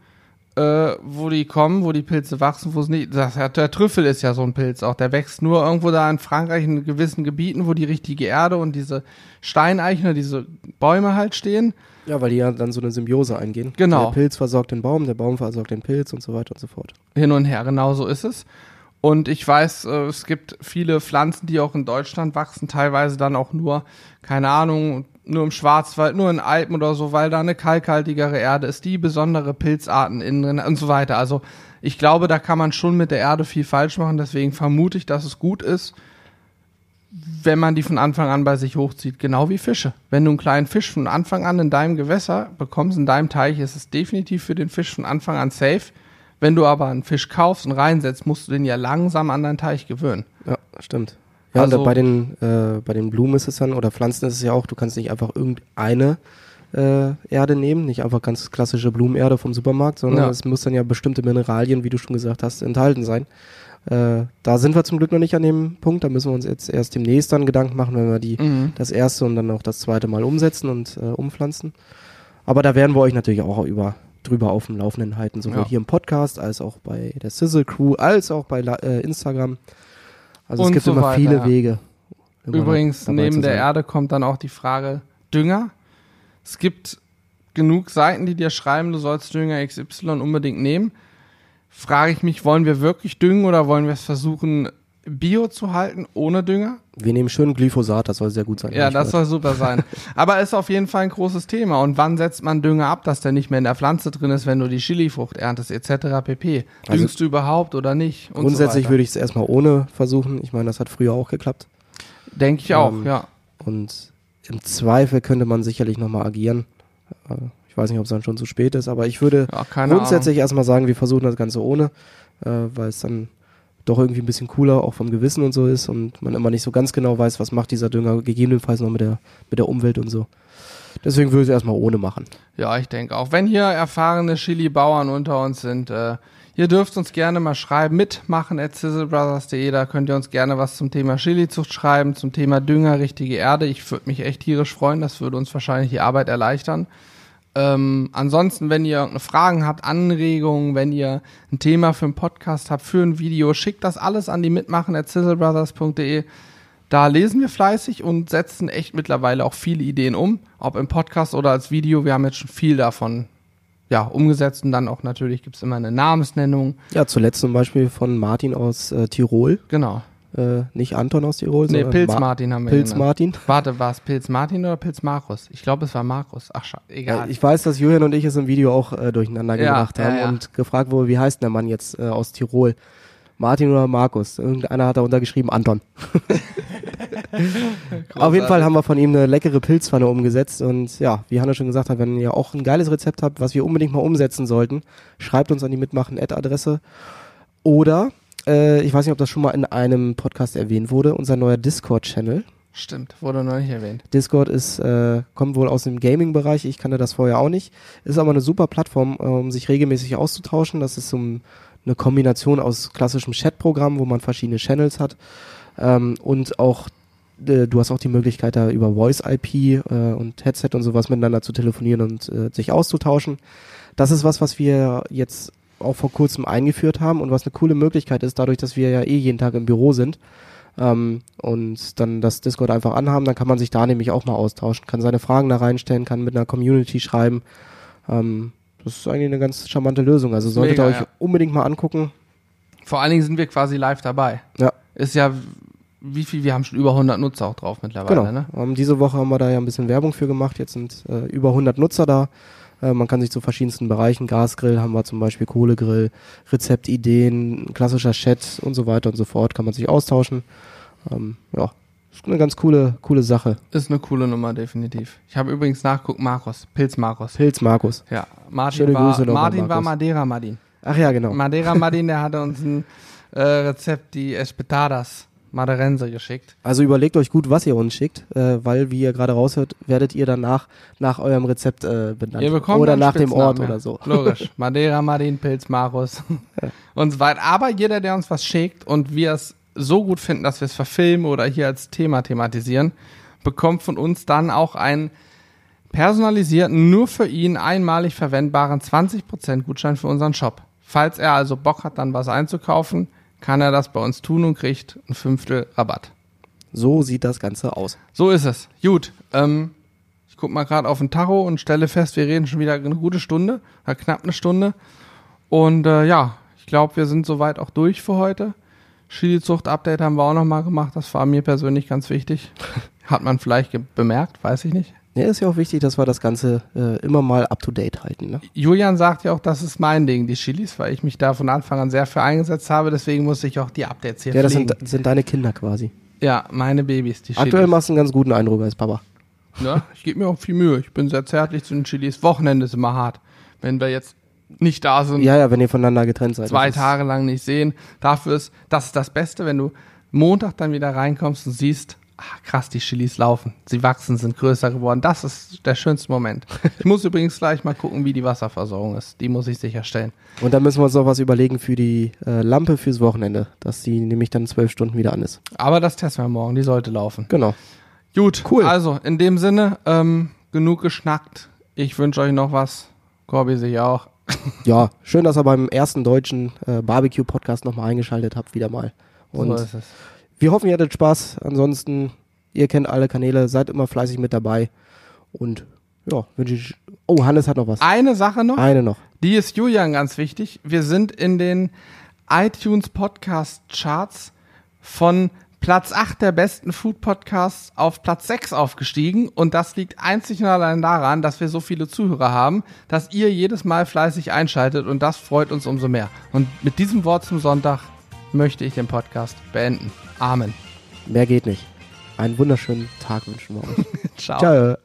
äh, wo die kommen, wo die Pilze wachsen, wo es nicht. Das, der Trüffel ist ja so ein Pilz auch. Der wächst nur irgendwo da in Frankreich in gewissen Gebieten, wo die richtige Erde und diese Steineichen oder diese Bäume halt stehen. Ja, weil die ja dann so eine Symbiose eingehen. Genau. Der Pilz versorgt den Baum, der Baum versorgt den Pilz und so weiter und so fort. hin und her, genau so ist es. Und ich weiß, äh, es gibt viele Pflanzen, die auch in Deutschland wachsen, teilweise dann auch nur, keine Ahnung, nur im Schwarzwald, nur in Alpen oder so, weil da eine kalkhaltigere Erde ist, die besondere Pilzarten innen drin und so weiter. Also ich glaube, da kann man schon mit der Erde viel falsch machen, deswegen vermute ich, dass es gut ist, wenn man die von Anfang an bei sich hochzieht, genau wie Fische. Wenn du einen kleinen Fisch von Anfang an in deinem Gewässer bekommst, in deinem Teich, ist es definitiv für den Fisch von Anfang an safe. Wenn du aber einen Fisch kaufst und reinsetzt, musst du den ja langsam an deinen Teich gewöhnen. Ja, stimmt. Ja, Also- und bei den, äh, bei den Blumen ist es dann, oder Pflanzen ist es ja auch, du kannst nicht einfach irgendeine äh, Erde nehmen, nicht einfach ganz klassische Blumenerde vom Supermarkt, sondern Ja. es muss dann ja bestimmte Mineralien, wie du schon gesagt hast, enthalten sein. Äh, da sind wir zum Glück noch nicht an dem Punkt, da müssen wir uns jetzt erst demnächst dann Gedanken machen, wenn wir die Mhm. das erste und dann auch das zweite Mal umsetzen und äh, umpflanzen. Aber da werden wir euch natürlich auch über drüber auf dem Laufenden halten, sowohl Ja. hier im Podcast als auch bei der Sizzle Crew, als auch bei äh, Instagram. Also Und es gibt so immer weiter, viele ja. Wege. immer Übrigens, neben der. Erde kommt dann auch die Frage Dünger. Es gibt genug Seiten, die dir schreiben, du sollst Dünger XY unbedingt nehmen. Frage ich mich, wollen wir wirklich düngen oder wollen wir es versuchen, Bio zu halten, ohne Dünger? Wir nehmen schön Glyphosat, das soll sehr gut sein. Ja, das soll super sein. Aber ist auf jeden Fall ein großes Thema. Und wann setzt man Dünger ab, dass der nicht mehr in der Pflanze drin ist, wenn du die Chilifrucht erntest, etc. pp. Also Düngst du überhaupt oder nicht? Und Grundsätzlich so würde ich es erstmal ohne versuchen. Ich meine, das hat früher auch geklappt. Denke ich auch, ähm, ja. Und im Zweifel könnte man sicherlich nochmal agieren. Äh, Ich weiß nicht, ob es dann schon zu spät ist, aber ich würde ja. Grundsätzlich erstmal sagen, wir versuchen das Ganze ohne, äh, weil es dann doch irgendwie ein bisschen cooler auch vom Gewissen und so ist und man immer nicht so ganz genau weiß, was macht dieser Dünger gegebenenfalls noch mit der, mit der Umwelt und so. Deswegen würde ich es erstmal ohne machen. Ja, ich denke auch. Wenn hier erfahrene Chili-Bauern unter uns sind, äh, ihr dürft uns gerne mal schreiben, mitmachen at sizzlebrothers.de, da könnt ihr uns gerne was zum Thema Chili-Zucht schreiben, zum Thema Dünger, richtige Erde. Ich würde mich echt tierisch freuen, das würde uns wahrscheinlich die Arbeit erleichtern. Ähm, ansonsten, wenn ihr irgendeine Fragen habt, Anregungen, wenn ihr ein Thema für einen Podcast habt, für ein Video, schickt das alles an die mitmachen at sizzlebrothers.de. Da lesen wir fleißig und setzen echt mittlerweile auch viele Ideen um, ob im Podcast oder als Video. Wir haben jetzt schon viel davon ja, umgesetzt und dann auch natürlich gibt's immer eine Namensnennung. Ja, zuletzt zum Beispiel von Martin aus äh, Tirol, Genau. Äh, nicht Anton aus Tirol, Nee, sondern Pilz Ma- Martin haben wir Pilz genannt. Martin. Warte, war es Pilz Martin oder Pilz Markus? Ich glaube, es war Markus. Ach, Ja, egal. ich weiß, dass Julian und ich es im Video auch äh, durcheinander Ja, gebracht ja, haben ja. und gefragt wurde, wie heißt der Mann jetzt äh, aus Tirol? Martin oder Markus? Irgendeiner hat da untergeschrieben Anton. Auf jeden Fall haben wir von ihm eine leckere Pilzpfanne umgesetzt und ja, wie Hanna schon gesagt hat, wenn ihr auch ein geiles Rezept habt, was wir unbedingt mal umsetzen sollten, schreibt uns an die Mitmachen-Ad-Adresse oder, äh, ich weiß nicht, ob das schon mal in einem Podcast erwähnt wurde, unser neuer Discord-Channel. Stimmt, wurde noch nicht erwähnt. Discord ist, äh, kommt wohl aus dem Gaming-Bereich, ich kannte das vorher auch nicht. Ist aber eine super Plattform, äh, um sich regelmäßig auszutauschen. Das ist so ein, eine Kombination aus klassischem Chat-Programm, wo man verschiedene Channels hat. Ähm, und auch, äh, du hast auch die Möglichkeit, da über Voice-IP äh, und Headset und sowas miteinander zu telefonieren und äh, sich auszutauschen. Das ist was, was wir jetzt auch vor kurzem eingeführt haben und was eine coole Möglichkeit ist, dadurch, dass wir ja eh jeden Tag im Büro sind ähm, und dann das Discord einfach anhaben, dann kann man sich da nämlich auch mal austauschen, kann seine Fragen da reinstellen, kann mit einer Community schreiben. Ähm, das ist eigentlich eine ganz charmante Lösung. Also solltet Mega, ihr euch ja. unbedingt mal angucken. Vor allen Dingen sind wir quasi live dabei. Ja. Ist ja, wie viel, wir haben schon über 100 Nutzer auch drauf mittlerweile, Genau. ne? Ähm, diese Woche haben wir da ja ein bisschen Werbung für gemacht. Jetzt sind äh, über 100 Nutzer da. Äh, man kann sich zu verschiedensten Bereichen, Gasgrill haben wir zum Beispiel, Kohlegrill, Rezeptideen, klassischer Chat und so weiter und so fort, kann man sich austauschen. Ähm, ja, ist eine ganz coole, coole Sache. Ist eine coole Nummer, definitiv. Ich habe übrigens nachguckt, Markus, Pilz Markus. Pilz Markus. Ja, Martin Schöne war, Grüße Martin war. Madeira Martin. Ach ja, genau. Madeira Martin, der hatte uns ein äh, Rezept, die Espetadas Madeirense geschickt. Also überlegt euch gut, was ihr uns schickt, äh, weil, wie ihr gerade raushört, werdet ihr danach nach eurem Rezept äh, benannt. Ihr bekommt oder nach dem Ort ja. oder so. Logisch. Madeira, Martin, Pilz, Marus und so weiter. Aber jeder, der uns was schickt und wir es so gut finden, dass wir es verfilmen oder hier als Thema thematisieren, bekommt von uns dann auch einen personalisierten, nur für ihn einmalig verwendbaren 20% Gutschein für unseren Shop. Falls er also Bock hat, dann was einzukaufen, kann er das bei uns tun und kriegt ein Fünftel Rabatt. So sieht das Ganze aus. So ist es. Gut. Ähm, ich guck mal gerade auf den Tacho und stelle fest, wir reden schon wieder eine gute Stunde, oder knapp eine Stunde. Und äh, ja, ich glaube, wir sind soweit auch durch für heute. Chili-Zucht-Update haben wir auch nochmal gemacht. Das war mir persönlich ganz wichtig. Hat man vielleicht bemerkt, weiß ich nicht. Ja, ist ja auch wichtig, dass wir das Ganze äh, immer mal up to date halten. Ne? Julian sagt ja auch, das ist mein Ding, die Chilis, weil ich mich da von Anfang an sehr für eingesetzt habe. Deswegen muss ich auch die Updates hier Ja, das pflegen. sind, sind deine Kinder quasi. ja, meine Babys, die Chilis. Aktuell machst du einen ganz guten Eindruck als Papa. Ja, ich gebe mir auch viel Mühe. Ich bin sehr zärtlich zu den Chilis. Wochenende ist immer hart. Wenn wir jetzt nicht da sind, Ja, ja, wenn ihr voneinander getrennt seid. zwei Das ist- Tage lang nicht sehen. Dafür ist das ist das Beste, wenn du Montag dann wieder reinkommst und siehst, ah, krass, die Chilis laufen. Sie wachsen, sind größer geworden. Das ist der schönste Moment. Ich muss übrigens gleich mal gucken, wie die Wasserversorgung ist. Die muss ich sicherstellen. Und dann müssen wir uns noch was überlegen für die äh, Lampe fürs Wochenende, dass die nämlich dann zwölf Stunden wieder an ist. Aber das testen wir morgen. Die sollte laufen. Genau. Gut, Cool. Also, in dem Sinne, ähm, genug geschnackt. Ich wünsche euch noch was. Corby sich auch. Ja, schön, dass ihr beim ersten deutschen äh, Barbecue-Podcast nochmal eingeschaltet habt, wieder mal. Und so ist es. Wir hoffen, ihr hattet Spaß. Ansonsten, ihr kennt alle Kanäle, seid immer fleißig mit dabei. Und ja, wünsche ich. Oh, Hannes hat noch was. Eine Sache noch. Eine noch. Die ist Julian ganz wichtig. Wir sind in den iTunes Podcast Charts von Platz 8 der besten Food Podcasts auf Platz 6 aufgestiegen. Und das liegt einzig und allein daran, dass wir so viele Zuhörer haben, dass ihr jedes Mal fleißig einschaltet und das freut uns umso mehr. Und mit diesem Wort zum Sonntag möchte ich den Podcast beenden. Amen. Mehr geht nicht. Einen wunderschönen Tag wünschen wir euch. Ciao. Ciao.